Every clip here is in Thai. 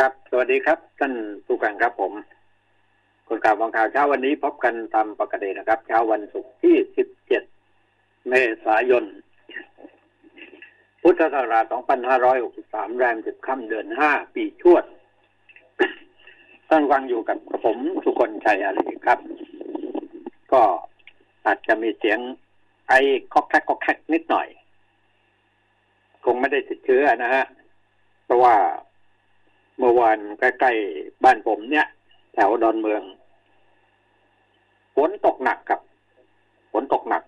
ครับ สวัสดีครับท่านผู้การครับผมคนข่าวบางข่าวเช้าวันนี้พบกันตามปกตินะครับ เช้าวันศุกร์ที่ 17 เมษายน พุทธศักราช 2563 แรม10ค่ำเดือน 5 ปีชวด ท่านฟังอยู่กับผมสุคนชัยอะไรครับ ก็อาจจะมีเสียงไอคอกแคกคอกแคกนิดหน่อย คงไม่ได้ติดเชื้อนะฮะ เพราะว่า เมื่อวานใกล้ๆบ้านผมเนี่ย แถวดอนเมืองฝนตกหนักครับฝนตกหนัก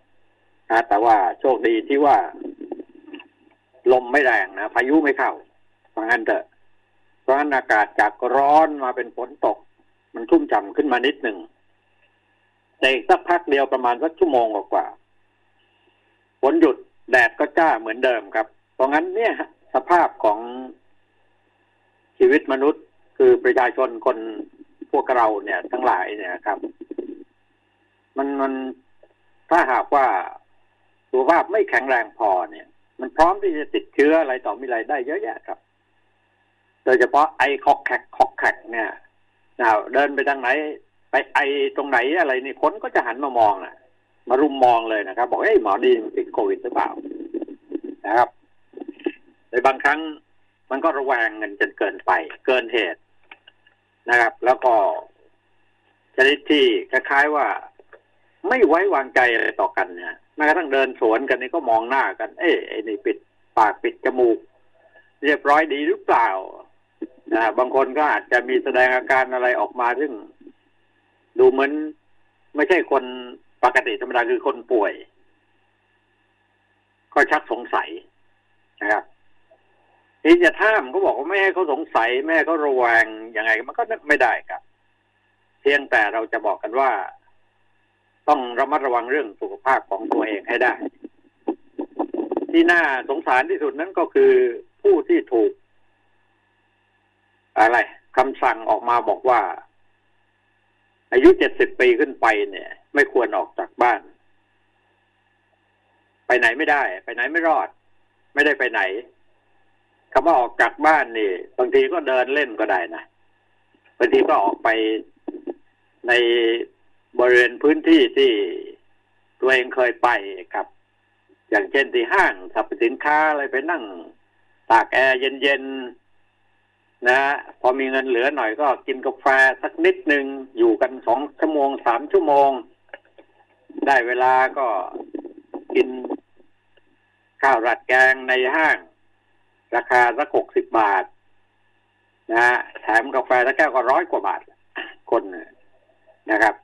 นะแต่ว่าโชคดีที่ว่า ลมไม่แรงนะพายุไม่เข้าเพราะงั้นเถอะเพราะงั้นอากาศจากร้อนมาเป็นฝนตก มันชุ่มฉ่ำขึ้นมานิดหนึ่งแต่อีกสักพักเดียวประมาณสักชั่วโมงกว่าฝนหยุดแดดก็จ้าเหมือนเดิมครับ เพราะงั้นเนี่ย สภาพของ ชีวิตมนุษย์ คือประชาชนคนพวกเราเนี่ยทั้งหลายเนี่ยครับ มันมันถ้าหากว่าสุขภาพไม่แข็งแรงพอเนี่ย มันพร้อมที่จะติดเชื้ออะไรต่อมีอะไรได้เยอะแยะครับ โดยเฉพาะไอคอกแขกคอกแขกเนี่ยนะเดินไปทางไหน ไปไอตรงไหนอะไรนี่คนก็จะหันมามองอะ มารุมมองเลยนะครับ บอกเฮ้ยหมอดีติดโควิดหรือเปล่านะครับในบางครั้ง มันก็ระแวงเงินจนเกินไป เกินเหตุนะครับ แล้วก็ชนิดที่คล้ายๆว่าไม่ไว้วางใจอะไรต่อกันเนี่ยแม้กระทั่งเดินสวนกันนี่ก็มองหน้ากัน เอ๊ะไอ้นี่ปิดปากปิดจมูก เรียบร้อยดีหรือเปล่านะบางคนก็อาจจะมีแสดงอาการอะไรออกมาซึ่ง ดูเหมือนไม่ใช่คนปกติธรรมดาคือคนป่วย ก็ชักสงสัยนะครับ ทีจะท่ามเขาบอกว่าไม่ให้เขาสงสัยแม่เขาระแวงยังไงมันก็ไม่ได้ครับ เพียงแต่เราจะบอกกันว่า ต้องระมัดระวังเรื่องสุขภาพของตัวเองให้ได้ ที่น่าสงสารที่สุดนั้นก็คือผู้ที่ถูก อะไรคำสั่งออกมาบอกว่า อายุเจ็ดสิบปีขึ้นไปเนี่ย ไม่ควรออกจากบ้าน ไปไหนไม่ได้ ไปไหนไม่รอด ไม่ได้ไปไหน คำว่าออกจากบ้านนี่บางทีก็เดินเล่นก็ได้นะบางทีก็ออกไปในบริเวณพื้นที่ที่ตัวเองเคยไปครับ อย่างเช่นที่ห้างสรรพสินค้าอะไรไปนั่งตากแอร์เย็นๆนะพอมีเงินเหลือหน่อยก็กินกาแฟสักนิดหนึ่งอยู่กันสองชั่วโมงสามชั่วโมง ได้เวลาก็กินข้าวรัดแกงในห้าง ราคาสักหกสิบบาท นะฮะแถมกาแฟสักแก้วก็ร้อยกว่าบาท คนนะครับ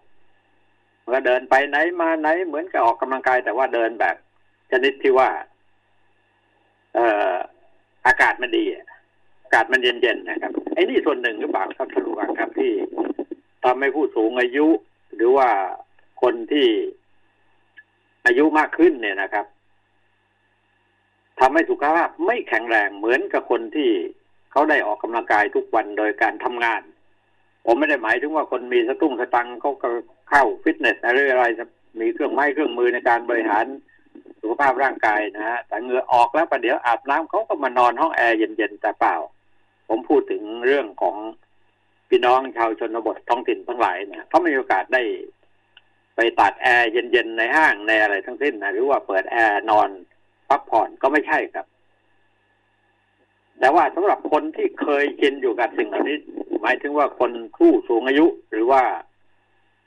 มันก็เดินไปไหนมาไหนเหมือนกับออกกำลังกาย แต่ว่าเดินแบบ ชนิดที่ว่า เอ่อ อากาศมันดีอากาศมันเย็นๆนะครับไอ้นี่ส่วนหนึ่งหรือเปล่าครับท่านผู้ฟังครับที่ทำให้ผู้สูงอายุ หรือว่าคนที่อายุมากขึ้นเนี่ยนะครับ ทำให้สุขภาพไม่แข็งแรงเหมือนกับคนที่เขาได้ออกกำลังกายทุกวันโดยการทำงาน ผมไม่ได้หมายถึงว่าคนมีสตุ้งสตังเขาก็เข้าฟิตเนสอะไรอะไรมีเครื่องไม้เครื่องมือในการบริหารสุขภาพร่างกายนะฮะแต่เหงื่อออกแล้วประเดี๋ยวอาบน้ำเขาก็มานอนห้องแอร์เย็นๆแต่เปล่า ผมพูดถึงเรื่องของพี่น้องชาวชนบทท้องถิ่นทั้งหลายเนี่ยเขาไม่มีโอกาสได้ไปตากแอร์เย็นๆในห้างในอะไรทั้งสิ้นนะหรือว่าเปิดแอร์นอน พักผ่อนก็ไม่ใช่ครับ แต่ว่าสำหรับคนที่เคยชินอยู่กับสิ่งเหล่านี้หมายถึงว่าคนผู้สูงอายุ หรือว่า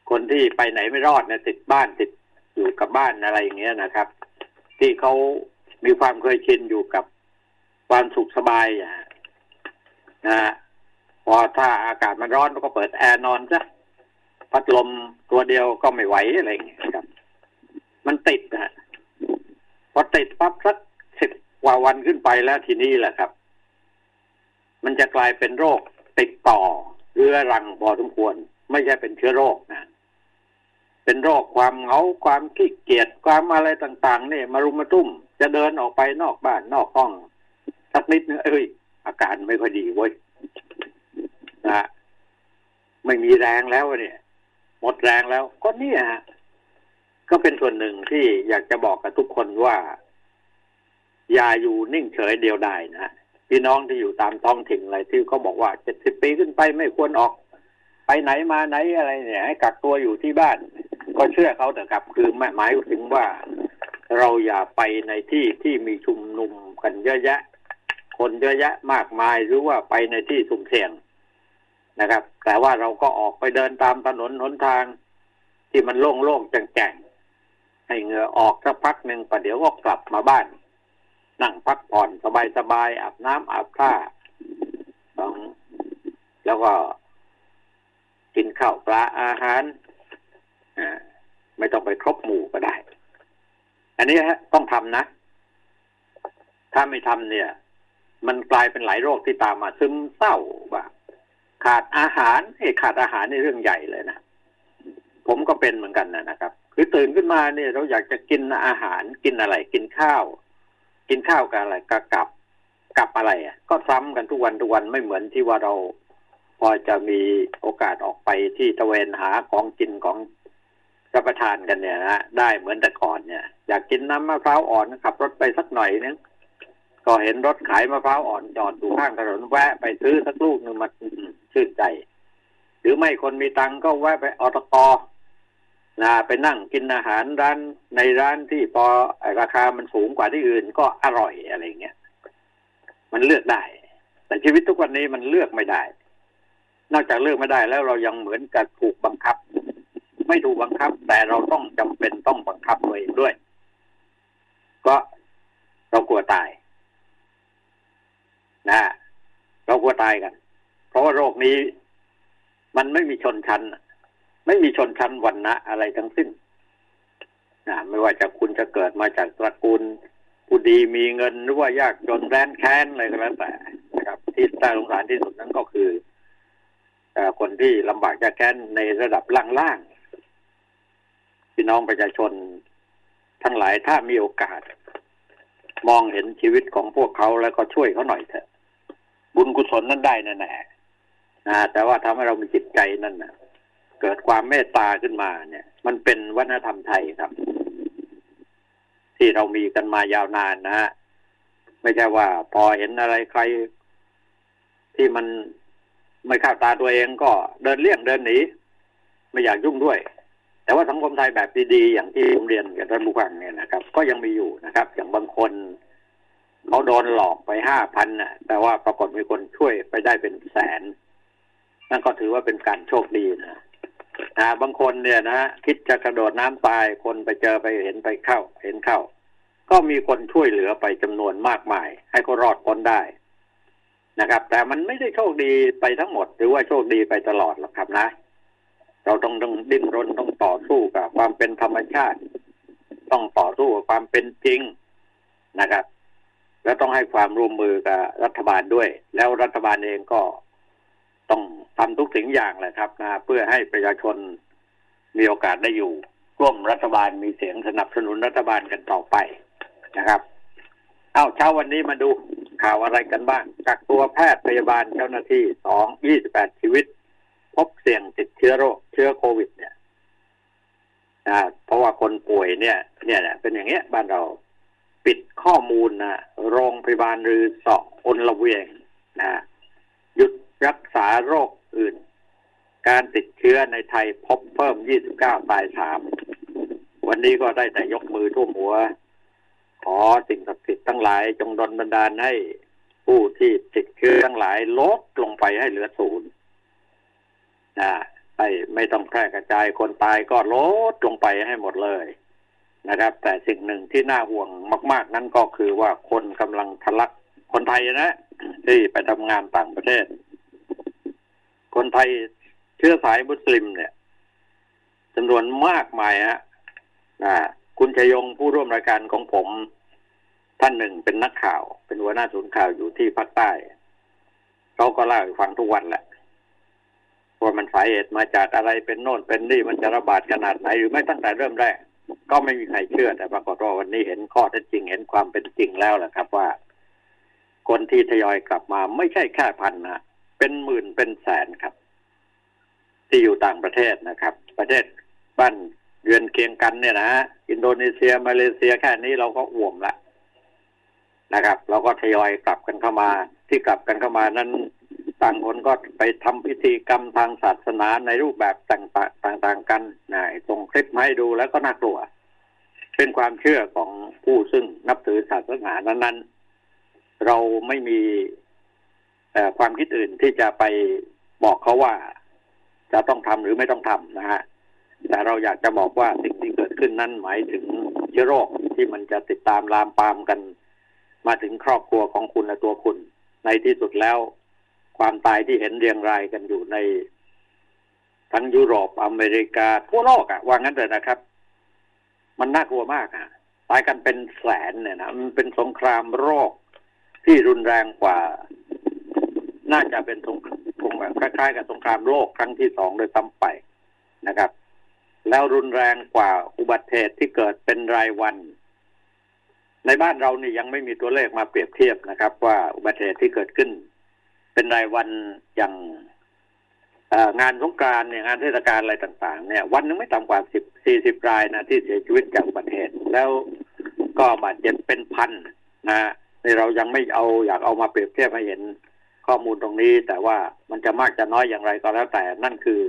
คนที่ไปไหนไม่รอดเนี่ยติดบ้านติดอยู่กับบ้านอะไรอย่างเงี้ยนะครับ ที่เขามีความเคยชินอยู่กับความสุขสบายนะฮะพอถ้าอากาศมันร้อนก็เปิดแอร์นอนซะพัดลมตัวเดียวก็ไม่ไหวอะไรอย่างเงี้ยครับ มันติดนะ พอติดปั๊บสักสิบกว่าวันขึ้นไปแล้วทีนี้แหละครับ มันจะกลายเป็นโรคติดต่อเรื้อรังพอสมควร ไม่ใช่เป็นเชื้อโรคนะเป็นโรคความเหงาความขี้เกียจความอะไรต่าง ๆ เนี่ย มารุมมาตุ้ม จะเดินออกไปนอกบ้านนอกห้องสักนิดนึงเอ้ย อาการไม่ค่อยดีเว้ยนะไม่มีแรงแล้วเนี่ย หมดแรงแล้ว ก็เนี่ยฮะ ก็เป็นส่วนหนึ่งที่อยากจะบอกกับทุกคนว่า อย่าอยู่นิ่งเฉยเดียวดายนะพี่น้องที่อยู่ตามท้องถิ่นอะไรที่เขาบอกว่าเจ็ดสิบปีขึ้นไปไม่ควรออก ไปไหนมาไหนอะไรเนี่ย ให้กักตัวอยู่ที่บ้าน ก็เชื่อเขาเถอะครับ คือหมายถึงว่าเราอย่าไปในที่ที่มีชุมนุมกันเยอะแยะ คนเยอะแยะมากมายหรือว่าไปในที่สุ่มเสี่ยงนะครับ แต่ว่าเราก็ออกไปเดินตามถนนหนทาง ที่มันโล่งๆแจ้ง ให้เหงื่อออกสักพักหนึ่งประเดี๋ยวก็กลับมาบ้าน นั่งพักผ่อนสบายๆอาบน้ำอาบผ้าแล้วก็กินข้าวปลาอาหารไม่ต้องไปครบหมู่ก็ได้ อันนี้ฮะ ต้องทำนะ ถ้าไม่ทำเนี่ย มันกลายเป็นหลายโรคที่ตามมาซึมเศร้าบ้างขาดอาหารไอ้ขาดอาหารในเรื่องใหญ่เลยนะ ผมก็เป็นเหมือนกันนะนะครับ คือตื่นขึ้นมาเนี่ย เราอยากจะกินอาหารกินอะไร กินข้าว กินข้าวกับอะไรกับกับกับอะไรอะ ก็ซ้ำกันทุกวันทุกวันไม่เหมือนที่ว่าเรา พอจะมีโอกาสออกไปที่ตะเวนหาของกินของรับประทานกันเนี่ยนะได้เหมือนแต่ก่อนเนี่ย อยากกินน้ำมะพร้าวอ่อนขับรถไปสักหน่อยนึงก็เห็นรถขายมะพร้าวอ่อนจอดอยู่ข้างถนนแวะไปซื้อสักลูกหนึ่งมาชื่นใจ หรือไม่คนมีตังก็แวะไปอตก นะไปนั่งกินอาหารร้านในร้านที่พอราคามันสูงกว่าที่อื่นก็อร่อยอะไรเงี้ยมันเลือกได้ แต่ชีวิตทุกวันนี้มันเลือกไม่ได้ นอกจากเลือกไม่ได้แล้วเรายังเหมือนกับถูกบังคับ ไม่ถูกบังคับ แต่เราต้องจำเป็นต้องบังคับตัวเองด้วย ก็เรากลัวตาย นะ เรากลัวตายกัน เพราะว่าโรคนี้ มันไม่มีชนชั้น ไม่มีชนชั้นวันนะอะไรทั้งสิ้นนะไม่ว่าจะคุณจะเกิดมาจากตระกูลผู้ดีมีเงินหรือว่ายากจนแร้นแค้นอะไรก็แล้วแต่นะครับ ที่ต้สงสารที่สุดนั้นก็คือคนที่ลำบากยากแค้นในระดับล่างๆพี่น้องประชาชนทั้งหลายถ้ามีโอกาส มองเห็นชีวิตของพวกเขาแล้วก็ช่วยเขาหน่อยเถอะ บุญกุศลนั้นได้แน่ๆนะแต่ว่าทำให้เรามีจิตใจนั่นนะ เกิดความเมตตาขึ้นมาเนี่ย มันเป็นวัฒนธรรมไทยครับ ที่เรามีกันมายาวนานนะฮะไม่ใช่ว่า พอเห็นอะไรใคร ที่มันไม่เข้าตาตัวเองก็เดินเลี่ยงเดินหนีไม่อยากยุ่งด้วย แต่ว่าสังคมไทยแบบดีๆอย่างที่ผมเรียนกับท่านผู้ฟังเนี่ยนะครับ ก็ยังมีอยู่นะครับ อย่างบางคนเขาโดนหลอกไปห้าพันน่ะ แต่ว่าปรากฏมีคนช่วยไปได้เป็นแสน นั่นก็ถือว่าเป็นการโชคดีนะ นะบางคนเนี่ยนะคิดจะกระโดดน้ำตายคนไปเจอไปเห็นไปเข้า เห็นเข้า ก็มีคนช่วยเหลือไปจำนวนมากมาย ให้เขารอดพ้นได้นะครับ แต่มันไม่ได้โชคดีไปทั้งหมด หรือว่าโชคดีไปตลอดหรอกครับนะ เราต้องต้องดิ้นรนต้องต่อสู้กับความเป็นธรรมชาติ ต้องต่อสู้กับความเป็นจริงนะครับ แล้วต้องให้ความร่วมมือกับรัฐบาลด้วย แล้วรัฐบาลเองก็ ต้องทำทุกสิ่งอย่างแหละครับนะเพื่อให้ประชาชนมีโอกาสได้อยู่ ร่วมรัฐบาลมีเสียงสนับสนุนรัฐบาลกันต่อไปนะครับเอาเช้าวันนี้มาดูข่าวอะไรกันบ้างกักตัวแพทย์พยาบาลเจ้าหน้าที่สองยี่สิบแปดชีวิต พบเสี่ยงติดเชื้อโรคเชื้อโควิด เนี่ยนะเพราะว่าคนป่วยเนี่ย เนี่ยเป็นอย่างเงี้ยบ้านเราปิดข้อมูลนะโรงพยาบาลหรือสอบอนละเวงนะหยุด รักษาโรคอื่น การติดเชื้อในไทยพบเพิ่ม 29 ตายสามวันนี้ก็ได้แต่ยกมือท่วมหัว ขอสิ่งศักดิ์สิทธิ์ทั้งหลายจงดลบันดาลให้ผู้ที่ติดเชื้อทั้งหลายลดลงไปให้เหลือศูนย์นะไม่ไม่ต้องแพร่กระจายคนตายก็ลดลงไปให้หมดเลยนะครับ แต่สิ่งหนึ่งที่น่าห่วงมาก ๆ นั้นก็คือว่าคนกำลังทะลักคนไทยนะ ที่ไปทำงานต่างประเทศ คนไทยเชื้อสายมุสลิมเนี่ยจำนวนมากมายฮะคุณชยงผู้ร่วมรายการของผม ท่านหนึ่งเป็นนักข่าว เป็นหัวหน้าศูนย์ข่าวอยู่ที่ภาคใต้เขาก็เล่าให้ฟังทุกวันแหละว่ามันสาเหตุมาจากอะไรเป็นโน่นเป็นนี่มันจะระบาดขนาดไหนหรือไม่ตั้งแต่เริ่มแรก ก็ไม่มีใครเชื่อแต่ปรากฏว่าวันนี้เห็นข้อเท็จจริงเห็นความเป็นจริงแล้วแหละครับว่า คนที่ทยอยกลับมาไม่ใช่แค่พันนะ เป็นหมื่นเป็นแสนครับ ที่อยู่ต่างประเทศนะครับ ประเทศบ้านเยือนเคียงกันเนี่ยนะอินโดนีเซียมาเลเซียแค่นี้เราก็อ่วมละนะครับ เราก็ทยอยกลับกันเข้ามา ที่กลับกันเข้ามานั้นต่างคนก็ไปทำพิธีกรรมทางศาสนาในรูปแบบต่างๆกันนะส่งคลิปมาให้ดูแล้วก็น่ากลัว เป็นความเชื่อของผู้ซึ่งนับถือศาสนานั้นๆ เราไม่มี ความคิดอื่นที่จะไปบอกเขาว่าจะต้องทำหรือไม่ต้องทำนะฮะแต่เราอยากจะบอกว่าสิ่งที่เกิดขึ้นนั้นหมายถึงเชื้อโรคที่มันจะติดตามลามปามกัน มาถึงครอบครัวของคุณและตัวคุณ ในที่สุดแล้ว ความตายที่เห็นเรียงรายกันอยู่ในทั้งยุโรปอเมริกาทั่วโลกอะว่างั้นเลยนะครับ มันน่ากลัวมากอะตายกันเป็นแสนเนี่ยนะมันเป็นสงครามโรคที่รุนแรงกว่า น่าจะเป็นสงคงคล้ายๆ กับสงครามโลกครั้งที่สองโดยซ้ำไปนะครับ แล้วรุนแรงกว่าอุบัติเหตุที่เกิดเป็นรายวัน ในบ้านเรานี่ยังไม่มีตัวเลขมาเปรียบเทียบนะครับ ว่าอุบัติเหตุที่เกิดขึ้น เป็นรายวันอย่างงานสงกรานเนี่ยงานเทศกาลอะไรต่างๆ เนี่ย วันนึงไม่ต่ำกว่าสิบสี่สิบรายนะที่เสียชีวิตจากอุบัติเหตุแล้วก็บาดเจ็บเป็นพันนะในเรายังไม่เอาอยากเอามาเปรียบเทียบให้เห็น ข้อมูลตรงนี้ แต่ว่ามันจะมากจะน้อยอย่างไรก็แล้วแต่นั่นคือ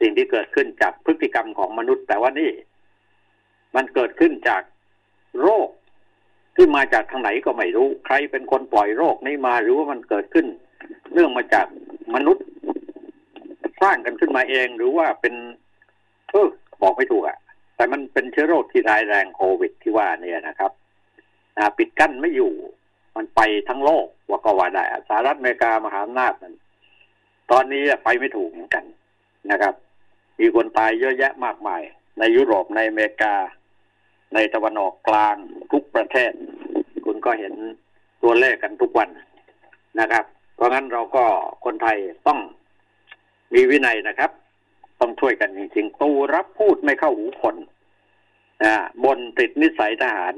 สิ่งที่เกิดขึ้นจากพฤติกรรมของมนุษย์ แต่ว่านี่ มันเกิดขึ้นจากโรคที่มาจากทางไหนก็ไม่รู้ ใครเป็นคนปล่อยโรคนี้มา หรือว่ามันเกิดขึ้น เรื่องมาจากมนุษย์สร้างกันขึ้นมาเองหรือว่าเป็นเออบอกไม่ถูกอะ่ะ แต่มันเป็นเชื้อโรคที่ร้ายแรงโควิดที่ว่าเนี่ยนะครับปิดกั้นไม่อยู่ มันไปทั้งโลกว่าก็ว่าได้สหรัฐอเมริกามหาอำนาจนั้นตอนนี้ไปไม่ถูกเหมือนกันนะครับ มีคนตายเยอะแยะมากมาย ในยุโรปในอเมริกา ในตะวันออกกลางทุกประเทศ คุณก็เห็นตัวเลขกันทุกวันนะครับ เพราะงั้นเราก็คนไทยต้องมีวินัยนะครับ ต้องช่วยกันจริงๆตูรับพูดไม่เข้าหูคนนะบนติดนิสัยทหาร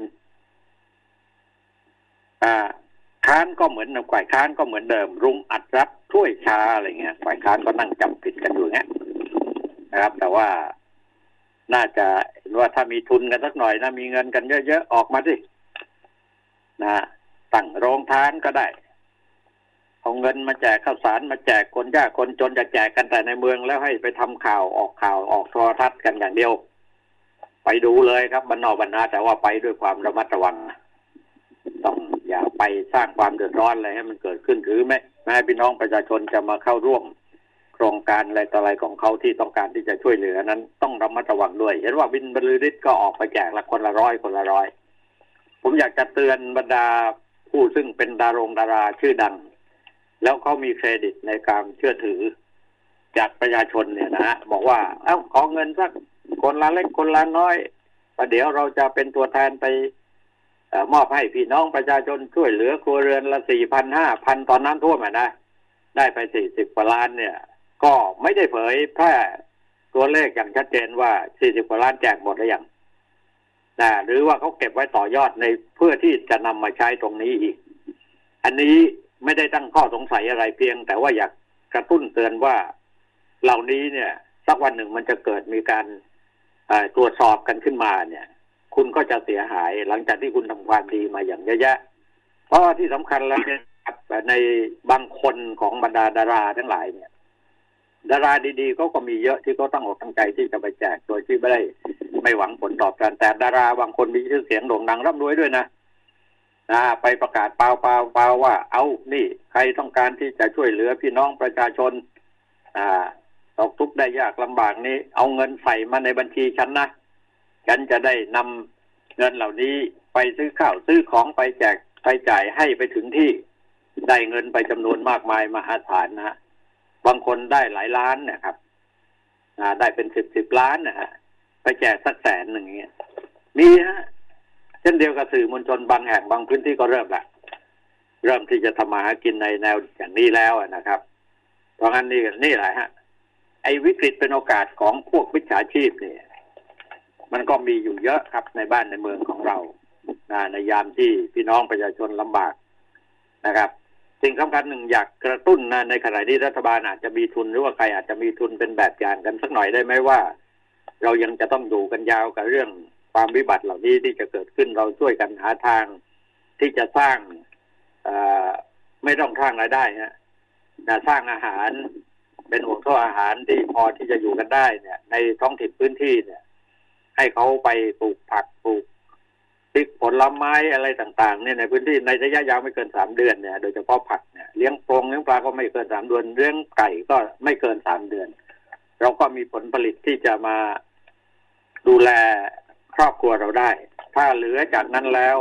ค้านก็เหมือนฝ่ายค้านก็เหมือนเดิม รุมอัดรับช่วยชาอะไรเงี้ยฝ่ายค้านก็นั่งจำผิดกันอยู่เงี้ยนะครับ แต่ว่าน่าจะเห็นว่าถ้ามีทุนกันสักหน่อยนะมีเงินกันเยอะๆออกมาสินะตั้งโรงทานก็ได้เอาเงินมาแจกข้าวสารมาแจกคนยากคนจนจะแจกกันแต่ในเมืองแล้วให้ไปทำข่าวออกข่าวออกโทรทัศน์กันอย่างเดียว ไปดูเลยครับบรรณาบรรณาแต่ว่าไปด้วยความระมัดระวังต้อง อย่าไปสร้างความเดือดร้อนอะไรให้มันเกิดขึ้นหรือแม้แม้พี่น้องประชาชนจะมาเข้าร่วม โครงการอะไรต่ออะไรของเขาที่ต้องการที่จะช่วยเหลือนั้น ต้องระมัดระวังด้วย เห็นว่าวินบรรลือฤทธิ์ก็ออกไปแจกละคนละร้อยคนละร้อย ผมอยากจะเตือนบรรดาผู้ซึ่งเป็นดารงดาราชื่อดัง แล้วเขามีเครดิตในการเชื่อถือ จากประชาชนเนี่ยนะฮะบอกว่า เอ้าขอเงินสักคนละเล็กคนละน้อยประเดี๋ยวเราจะเป็นตัวแทนไป มอบให้พี่น้องประชาชนช่วยเหลือครัวเรือนละสี่พันห้าพันตอนนั้นทั่วมาได้ได้ไปสี่สิบกว่าล้านเนี่ย ก็ไม่ได้เผยแพร่ตัวเลขอย่างชัดเจนว่าสี่สิบกว่าล้านแจกหมดหรือยังนะหรือว่าเขาเก็บไว้ต่อยอดในเพื่อที่จะนำมาใช้ตรงนี้อีก อันนี้ไม่ได้ตั้งข้อสงสัยอะไรเพียง แต่ว่าอยากกระตุ้นเตือนว่าเหล่านี้เนี่ย สักวันหนึ่งมันจะเกิดมีการตรวจสอบกันขึ้นมาเนี่ย คุณก็จะเสียหาย หลังจากที่คุณทำความดีมาอย่างเยอะแยะ เพราะที่สำคัญแล้วเนี่ยในบางคนของบรรดาดาราทั้งหลายเนี่ย ดาราดีๆก็ก็มีเยอะที่เขาตั้งอกตั้งใจที่จะไปแจกโดยที่ไม่ได้ไม่หวังผลตอบแทนแต่ดาราบางคนมีชื่อเสียงโด่งดังร่ำรวยด้วยนะนะไปประกาศเปล่าเปล่าเปล่าว่า เอานี่ ใครต้องการที่จะช่วยเหลือพี่น้องประชาชน อ่าตกทุกข์ได้ยากลำบากนี้ เอาเงินใส่มาในบัญชีฉันนะ ฉันจะได้นำเงินเหล่านี้ไปซื้อข้าวซื้อของไปแจกไปจ่ายให้ไปถึงที่ได้เงินไปจำนวนมากมายมหาศาลนะฮะบางคนได้หลายล้านนะครับได้เป็นสิบสิบล้านนะฮะไปแจกสักแสนหนึ่งเงี้ยมีฮะเช่นเดียวกับสื่อมวลชนบางแห่งบางพื้นที่ก็เริ่มละเริ่มที่จะทำมาหากินในแนวอย่างนี้แล้วนะครับ เพราะงั้นนี่นี่แหละฮะไอ้วิกฤตเป็นโอกาสของพวกวิชาชีพเนี่ย มันก็มีอยู่เยอะครับในบ้านในเมืองของเราในยามที่พี่น้องประชาชนลำบากนะครับสิ่งสำคัญหนึ่งอยากกระตุ้นนะในขณะนี้รัฐบาลอาจจะมีทุนหรือว่าใครอาจจะมีทุนเป็นแบบอย่างกันสักหน่อยได้ไหมว่า เรายังจะต้องดูกันยาวกับเรื่องความวิบัติเหล่านี้ที่จะเกิดขึ้นเราช่วยกันหาทางที่จะสร้างไม่ต้องสร้างรายได้ฮะสร้างอาหารเป็นห่วงโซ่อาหารที่พอที่จะอยู่กันได้เนี่ย ในท้องถิ่นพื้นที่เนี่ย ให้เขาไปปลูกผักปลูกพริกผลไม้อะไรต่าง ๆ เนี่ยในพื้นที่ในระยะยาวไม่เกินสามเดือนเนี่ย โดยเฉพาะผักเนี่ยเลี้ยงปงเลี้ยงปลาก็ไม่เกินสามเดือนเลี้ยงไก่ก็ไม่เกินสามเดือน เราก็มีผลผลิตที่จะมาดูแลครอบครัวเราได้ ถ้าเหลือจากนั้นแล้ว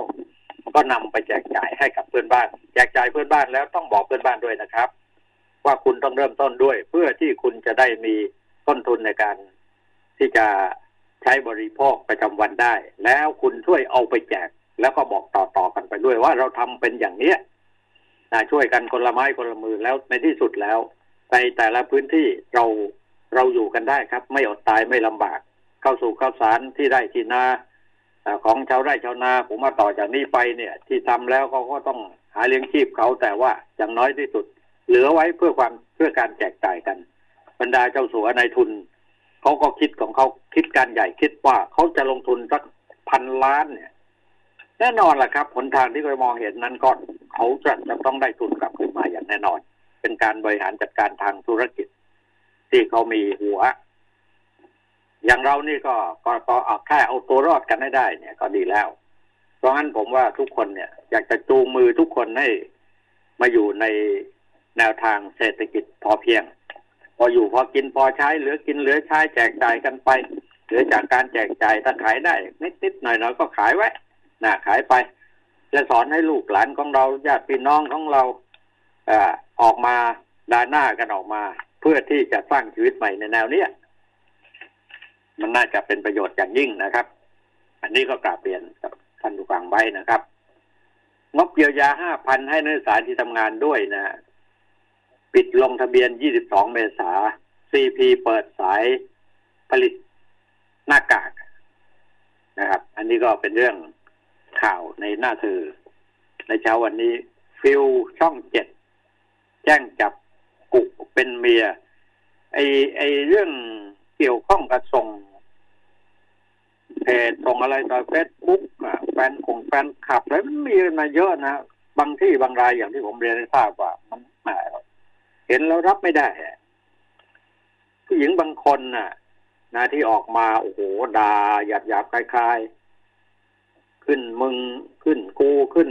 ก็นำไปแจกจ่ายให้กับเพื่อนบ้าน แจกจ่ายเพื่อนบ้านแล้วต้องบอกเพื่อนบ้านด้วยนะครับ ว่าคุณต้องเริ่มต้นด้วย เพื่อที่คุณจะได้มีต้นทุนในการที่จะ ใช้บริโภคประจำวันได้ แล้วคุณช่วยเอาไปแจก แล้วก็บอกต่อๆกันไปด้วยว่าเราทำเป็นอย่างเนี้ยนะช่วยกันคนละไม้คนละมือแล้วในที่สุดแล้ว ในแต่ละพื้นที่เราเราอยู่กันได้ครับ ไม่อดตายไม่ลำบาก เข้าสู่ข้าวสารที่ได้ที่นาของชาวไร่ชาวนาผมมาต่อจากนี้ไปเนี่ย ที่ทำแล้วเขาก็ต้องหาเลี้ยงชีพเขาแต่ว่าอย่างน้อยที่สุด เหลือไว้เพื่อความเพื่อการแจกจ่ายกัน บรรดาเจ้าสัวนายทุน เขาก็คิดของเขาคิดการใหญ่คิดว่าเขาจะลงทุนสักพันล้านเนี่ย แน่นอนล่ะครับผลทางที่เรามองเห็นนั้นก็เขาจะจะต้องได้ทุนกลับขึ้นมาอย่างแน่นอน เป็นการบริหารจัดการทางธุรกิจ ที่เขามีหัว อย่างเรานี่ก็ก็ก็เอาแค่เอาตัวรอดกันได้ได้ เนี่ย ก็ดีแล้ว เพราะงั้นผมว่าทุกคนเนี่ย อยากจะจูงมือทุกคนให้มาอยู่ในแนวทางเศรษฐกิจพอเพียง พออยู่พอกินพอใช้เหลือกินเหลือใช้แจกจ่ายกันไปเหลือจากการแจกจ่ายถ้าขายได้นิดนิดหน่อยหน่อยก็ขายไว้นะขายไป จะสอนให้ลูกหลานของเราญาติพี่น้องของเราอออกมาดานหน้ากันออกมา เพื่อที่จะสร้างชีวิตใหม่ในแนวเนี้ยมันน่าจะเป็นประโยชน์อย่างยิ่งนะครับ อันนี้ก็กราบเรียนกับท่านผู้ฟังไว้นะครับ งบเยียวยาห้าพันให้นักศึกษาที่ทำงานด้วยนะ ปิดลงทะเบียน 22 เมษา CP เปิดสายผลิตหน้ากากนะครับ อันนี้ก็เป็นเรื่องข่าวในหน้าสื่อในเช้าวันนี้ ฟิลช่องเจ็ดแจ้งจับกุกเป็นเมีย ไอไอเรื่องเกี่ยวข้องกับส่งเพจส่งอะไรต่อเฟซบุ๊กแฟนของแฟนขับแล้วมันมีมาเยอะนะ บางที่บางรายอย่างที่ผมเรียนให้ทราบว่า มัน เห็นแล้วรับไม่ได้ผู้หญิงบางคนน่ะนะที่ออกมาโอ้โหด่าหยาบหยาบคลายๆ ขึ้นมึงขึ้นกูขึ้น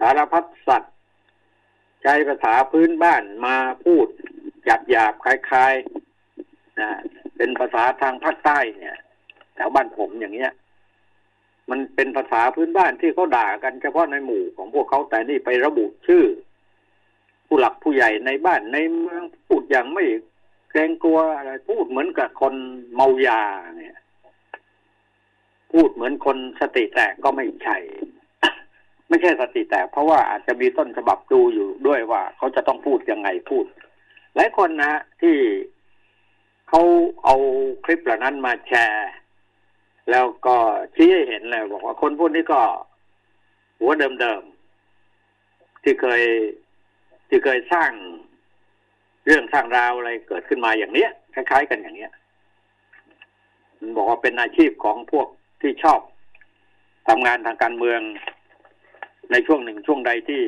สารพัดสัตว์ใช้ภาษาพื้นบ้านมาพูดหยาบหยาบคล้ายๆนะเป็นภาษาทางภาคใต้เนี่ยแถวบ้านผมอย่างเงี้ย มันเป็นภาษาพื้นบ้านที่เขาด่ากันเฉพาะในหมู่ของพวกเขาแต่นี่ไประบุชื่อ ผู้หลักผู้ใหญ่ในบ้านในเมืองพูดอย่างไม่เกรงกลัวอะไรพูดเหมือนกับคนเมายาเนี่ย พูดเหมือนคนสติแตกก็ไม่ใช่ไม่ใช่สติแตกเพราะว่าอาจจะมีต้นฉบับดูอยู่ด้วยว่าเขาจะต้องพูดยังไงพูด หลายคนนะที่เขาเอาคลิปเหล่านั้นมาแชร์ แล้วก็ชี้ให้เห็นเลยบอกว่าคนพวกนี้ก็ หัวเดิมๆที่เคย ที่เคยสร้างเรื่องสร้างราวอะไรเกิดขึ้นมาอย่างเนี้ยคล้ายๆกันอย่างเนี้ยมันบอกว่าเป็นอาชีพของพวกที่ชอบทำงานทางการเมือง ในช่วงหนึ่งช่วงใดที่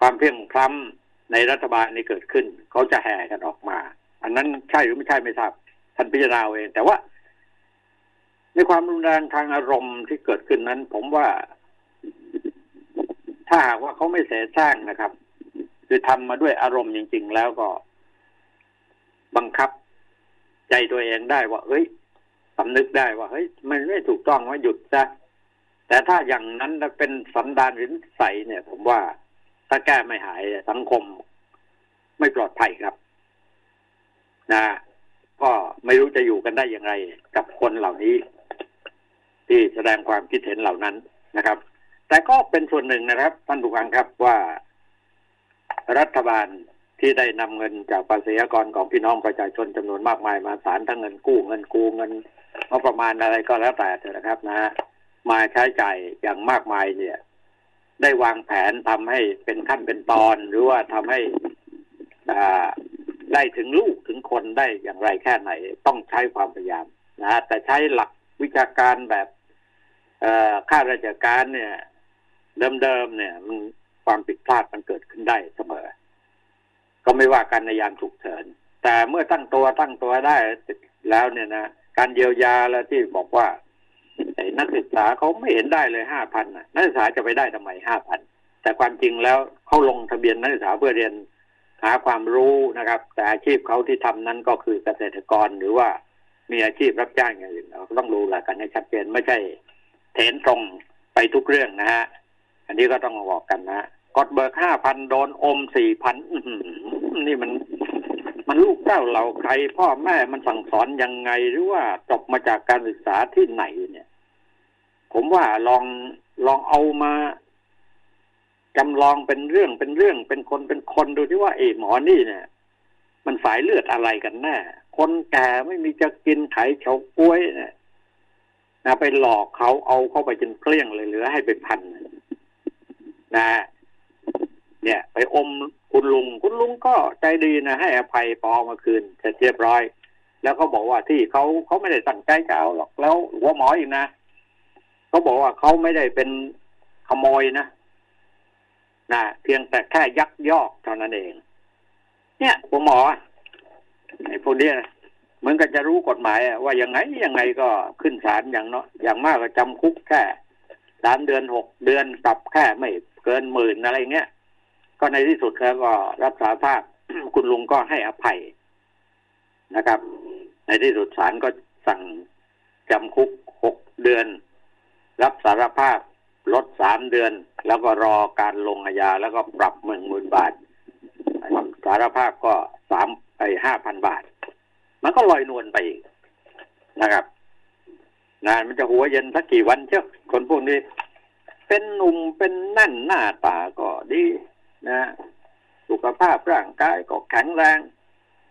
ความเพียงพล้ำในรัฐบาลนี้เกิดขึ้น เขาจะแห่กันออกมา อันนั้นใช่หรือไม่ใช่ไม่ทราบท่านพิจารณาเอง แต่ว่า ในความรุนแรงทางอารมณ์ที่เกิดขึ้นนั้น ผมว่า ถ้าหากว่าเขาไม่เสียสร้างนะครับ คือทำมาด้วยอารมณ์จริง ๆ แล้วก็ บังคับ ใจตัวเองได้ว่า เฮ้ยสำนึกได้ว่าเฮ้ย มันไม่ถูกต้องว่าหยุดซะแต่ถ้าอย่างนั้นเป็นสันดานหรือใสเนี่ย ผมว่าถ้าแก้ไม่หายสังคม ไม่ปลอดภัยครับ นะก็ไม่รู้จะอยู่กันได้อย่างไร กับคนเหล่านี้ ที่แสดงความคิดเห็นเหล่านั้นนะครับ แต่ก็เป็นส่วนหนึ่งนะครับท่านผู้ฟังครับว่ารัฐบาลที่ได้นำเงินจากภาษีกรของพี่น้องประชาชนจำนวนมากมายมาสารทั้งเงินกู้เงินกู้เงินงบประมาณอะไรก็แล้วแต่เถอะนะครับนะมาใช้จ่ายอย่างมากมายเนี่ย ได้วางแผนทำให้เป็นขั้นเป็นตอน หรือว่าทำให้ได้ถึงลูกถึงคนได้อย่างไรแค่ไหน ต้องใช้ความพยายามนะแต่ใช้หลักวิชาการแบบข้าราชการเนี่ย เดิมๆเนี่ยมันความผิดพลาดมันเกิดขึ้นได้เสมอ ก็ไม่ว่ากันในยามฉุกเฉิน แต่เมื่อตั้งตัวตั้งตัวได้แล้วเนี่ยนะการเยียวยาแล้วที่บอกว่านักศึกษาเขาไม่เห็นได้เลยห้าพันนักศึกษาจะไปได้ทำไมห้าพันแต่ความจริงแล้วเขาลงทะเบียนนักศึกษาเพื่อเรียนหาความรู้นะครับ แต่อาชีพเขาที่ทำนั้นก็คือเกษตรกรหรือว่ามีอาชีพรับจ้างอย่างอื่นเราต้องรู้หลักกันให้ชัดเจนไม่ใช่เถนตรงไปทุกเรื่องนะฮะ อันนี้ก็ต้องมาบอกกันนะกดเบิกห้าพันโดนอมสี่พันนี่มัน มันลูกเต้าเราใคร พ่อแม่มันสั่งสอนยังไงหรือว่าจบมาจากการศึกษาที่ไหนเนี่ย ผมว่าลองลองเอามาจำลองเป็นเรื่องเป็นเรื่องเป็นคนเป็นคนดูที่ว่าเอหมอนี่เนี่ย มันสายเลือดอะไรกันแน่คนแก่ไม่มีจะกินไข่เฉาก้วยเนี่ยนะไปหลอกเขาเอาเข้าไปจนเกลี้ยงเลยเหลือให้ไปพัน นะเนี่ย ไปอมคุณลุง คุณลุงก็ใจดีนะให้อภัยปอมาคืนเสร็จเรียบร้อย แล้วก็บอกว่าที่เขาเขาไม่ได้ตั้งใจจะเอาหรอกแล้วหัวหมออีกนะเขาบอกว่าเขาไม่ได้เป็นขโมยนะนะเพียงแต่แค่ยักยอกเท่านั้นเอง เนี่ยหัวหมอไอ้พวกนี้เหมือนกันจะรู้กฎหมายว่ายังไงยังไงก็ขึ้นศาลอย่างเนาะอย่างมากก็จำคุกแค่สามเดือนหกเดือนปรับแค่ไม่เกินหมื่นอะไรเงี้ยก็ในที่สุดแล้วก็รับสารภาพคุณลุงก็ให้อภัยนะครับ ในที่สุดศาลก็สั่งจำคุกหกเดือน รับสารภาพลดสามเดือน แล้วก็รอการลงอาญาแล้วก็ปรับหมื่นหมื่นบาทสารภาพก็สามไปห้าพันบาท มันก็ลอยนวลไปอีกนะครับงานมันจะหัวเย็นสักกี่วันเช่คนพวกนี้ เป็นหนุ่มเป็นนั่นหน้าตาก็ดีนะสุขภาพร่างกายก็แข็งแรง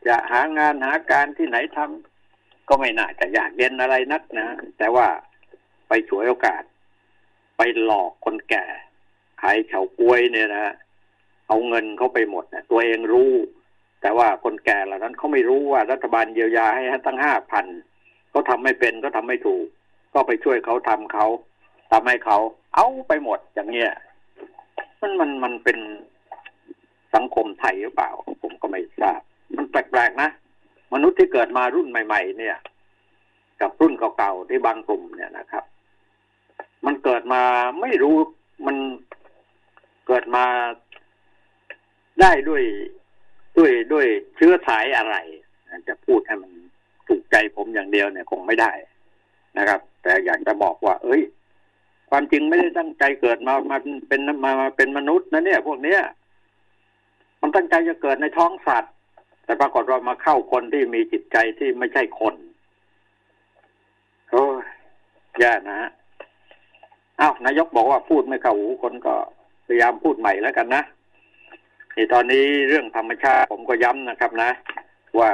จะหางานหาการที่ไหนทำก็ไม่น่าจะอยากเย็นอะไรนักนะ แต่ว่าไปฉวยโอกาส ไปหลอกคนแก่ขายเฉาก้วยเนี่ยนะเอาเงินเขาไปหมดนะตัวเองรู้ แต่ว่าคนแก่เหล่านั้นเขาไม่รู้ว่ารัฐบาลเยียวยาให้ตั้งห้าพันเขาทำไม่เป็นก็ทำไม่ถูก ก็ไปช่วยเขาทำเขา ทำให้เขาเอาไปหมดอย่างเงี้ยมันมันมันเป็นสังคมไทยหรือเปล่า ผมก็ไม่ทราบ มันแปลกๆนะมนุษย์ที่เกิดมารุ่นใหม่ ๆ เนี่ย กับรุ่นเก่าๆที่บางกลุ่มเนี่ยนะครับ มันเกิดมาไม่รู้มันเกิดมาได้ด้วยด้วยด้วยเชื้อสายอะไรจะพูดให้มันถูกใจผมอย่างเดียวเนี่ยคงไม่ได้นะครับ แต่อยากจะบอกว่า เอ้ย ความจริงไม่ได้ตั้งใจเกิดมามาเป็นมามาเป็นมนุษย์นะเนี่ย พวกเนี้ย มันตั้งใจจะเกิดในท้องสัตว์ แต่ปรากฏว่ามาเข้าคนที่มีจิตใจที่ไม่ใช่คนโอ้ยากนะฮะอ้าวนายกบอกว่าพูดไม่เข้าหูคนก็พยายามพูดใหม่แล้วกันนะนี่ตอนนี้เรื่องธรรมชาติผมก็ย้ำนะครับนะ ว่า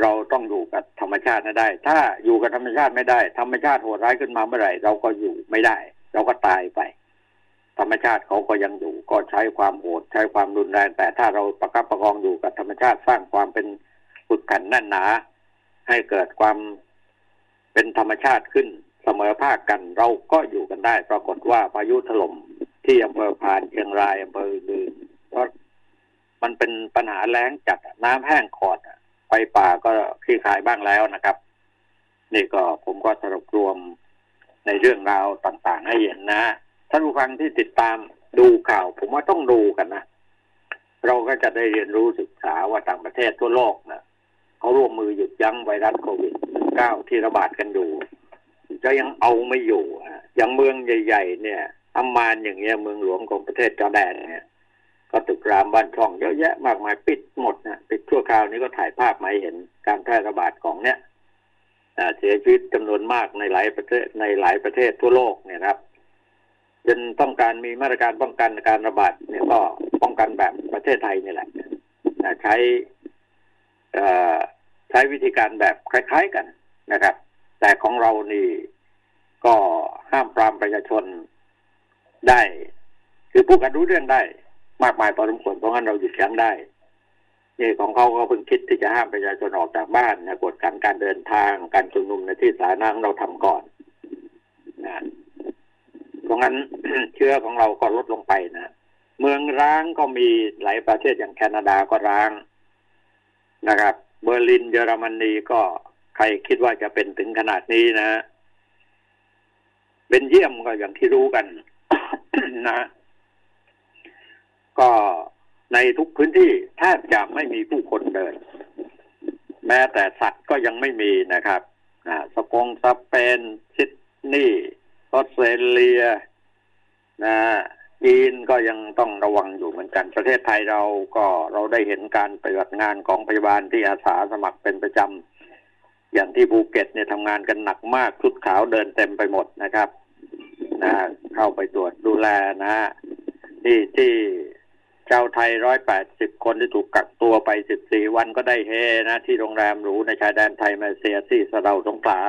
เราต้องอยู่กับธรรมชาติได้ ถ้าอยู่กับธรรมชาติไม่ได้ ธรรมชาติโหดร้ายขึ้นมาเมื่อไหร่ เราก็อยู่ไม่ได้ เราก็ตายไป ธรรมชาติเขาก็ยังอยู่ ก็ใช้ความโหดใช้ความรุนแรง แต่ถ้าเราประคับประคองอยู่กับธรรมชาติสร้างความเป็นฝึกขันแน่นหนา ให้เกิดความเป็นธรรมชาติขึ้นเสมอภาคกันเราก็อยู่กันได้ ปรากฏว่าพายุถล่มที่อำเภอพานเชียงรายอำเภออื่นเพราะมันเป็นปัญหาแล้งจัดน้ำแห้งขอด ไฟป่าก็คลี่คลายบ้างแล้วนะครับ นี่ก็ผมก็สรุปรวมในเรื่องราวต่างๆ ให้เห็นนะท่านผู้ฟังที่ติดตามดูข่าว ผมว่าต้องดูกันนะเราก็จะได้เรียนรู้ศึกษาว่าต่างประเทศทั่วโลกนะเขาร่วมมือหยุดยั้งไวรัสโควิด -19 ที่ระบาดกันอยู่จะยังเอาไม่อยู่อย่างเมืองใหญ่ ๆ เนี่ยอัมมานอย่างเงี้ยเมืองหลวงของประเทศจอร์แดนเนี่ย ก็ตึกรามบ้านช่องเยอะแยะมากมายปิดหมดนะปิดชั่วคราวนี้ก็ถ่ายภาพมาเห็นการแพร่ระบาดของเนี้ยเสียชีวิตจำนวนมากในหลายประเทศในหลายประเทศทั่วโลกเนี่ยครับจนต้องการมีมาตรการป้องกันการระบาดเนี่ยก็ป้องกันแบบประเทศไทยนี่แหละใช้ใช้วิธีการแบบคล้ายๆกันนะครับ แต่ของเรานี่ก็ห้ามปรามประชาชนได้ คือพูดกันรู้เรื่องได้ มากมายพอสมควรเพราะงั้นเราหยุดยั้งได้นี่ของเขาก็เพิ่งคิดที่จะห้ามประชาชนออกจากบ้านนะกดกันการเดินทางการชุมนุมในที่สาธารณะเราทำก่อนนะก็ราะงั้นเชื้อของเราก็ลดลงไปนะเมืองร้างก็มีหลายประเทศอย่างแคนาดาก็ร้างนะครับ เบอร์ลินเยอรมนีก็ใครคิดว่าจะเป็นถึงขนาดนี้นะเป็นเยี่ยมก็อย่างที่รู้กันนะ ก็ในทุกพื้นที่แทบจะไม่มีผู้คนเดิน แม้แต่สัตว์ก็ยังไม่มีนะครับสปงสเปนซิดนีย์ออสเตรเลียนะจีนก็ยังต้องระวังอยู่เหมือนกัน ประเทศไทยเราก็เราได้เห็นการปฏิบัติงานของพยาบาลที่อาสาสมัครเป็นประจำอย่างที่ภูเก็ตเนี่ยทำงานกันหนักมากชุดขาวเดินเต็มไปหมดนะครับ นะเข้าไปตรวจดูแลนะฮะที่ที่ ชาวไทยร้อยแปดสิบคนที่ถูกกักตัวไปสิบสี่วันก็ได้เฮนะที่โรงแรมหรูในชายแดนไทยมาเลเซียที่สะเดาสงขลา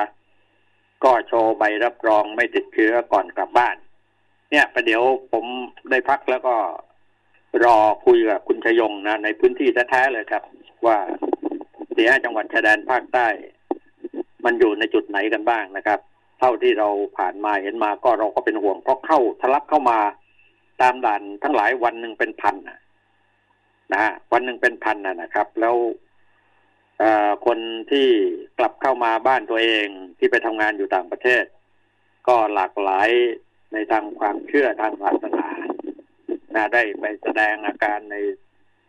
ก็โชว์ใบรับรองไม่ติดเชื้อก่อนกลับบ้าน เนี่ยประเดี๋ยวผมได้พักแล้วก็รอคุยกับคุณชยงนะในพื้นที่แท้ๆเลยครับ ว่าสี่ห้าจังหวัดชายแดนภาคใต้ มันอยู่ในจุดไหนกันบ้างนะครับ เท่าที่เราผ่านมาเห็นมาก็เราก็เป็นห่วงเพราะเข้าทะลักเข้ามา ตามด่านทั้งหลายวันหนึ่งเป็นพันนะฮะวันหนึ่งเป็นพันนะครับ แล้วอคนที่กลับเข้ามาบ้านตัวเองที่ไปทำงานอยู่ต่างประเทศ ก็หลากหลายในทางความเชื่อทางศาสนานะได้ไปแสดงอาการใน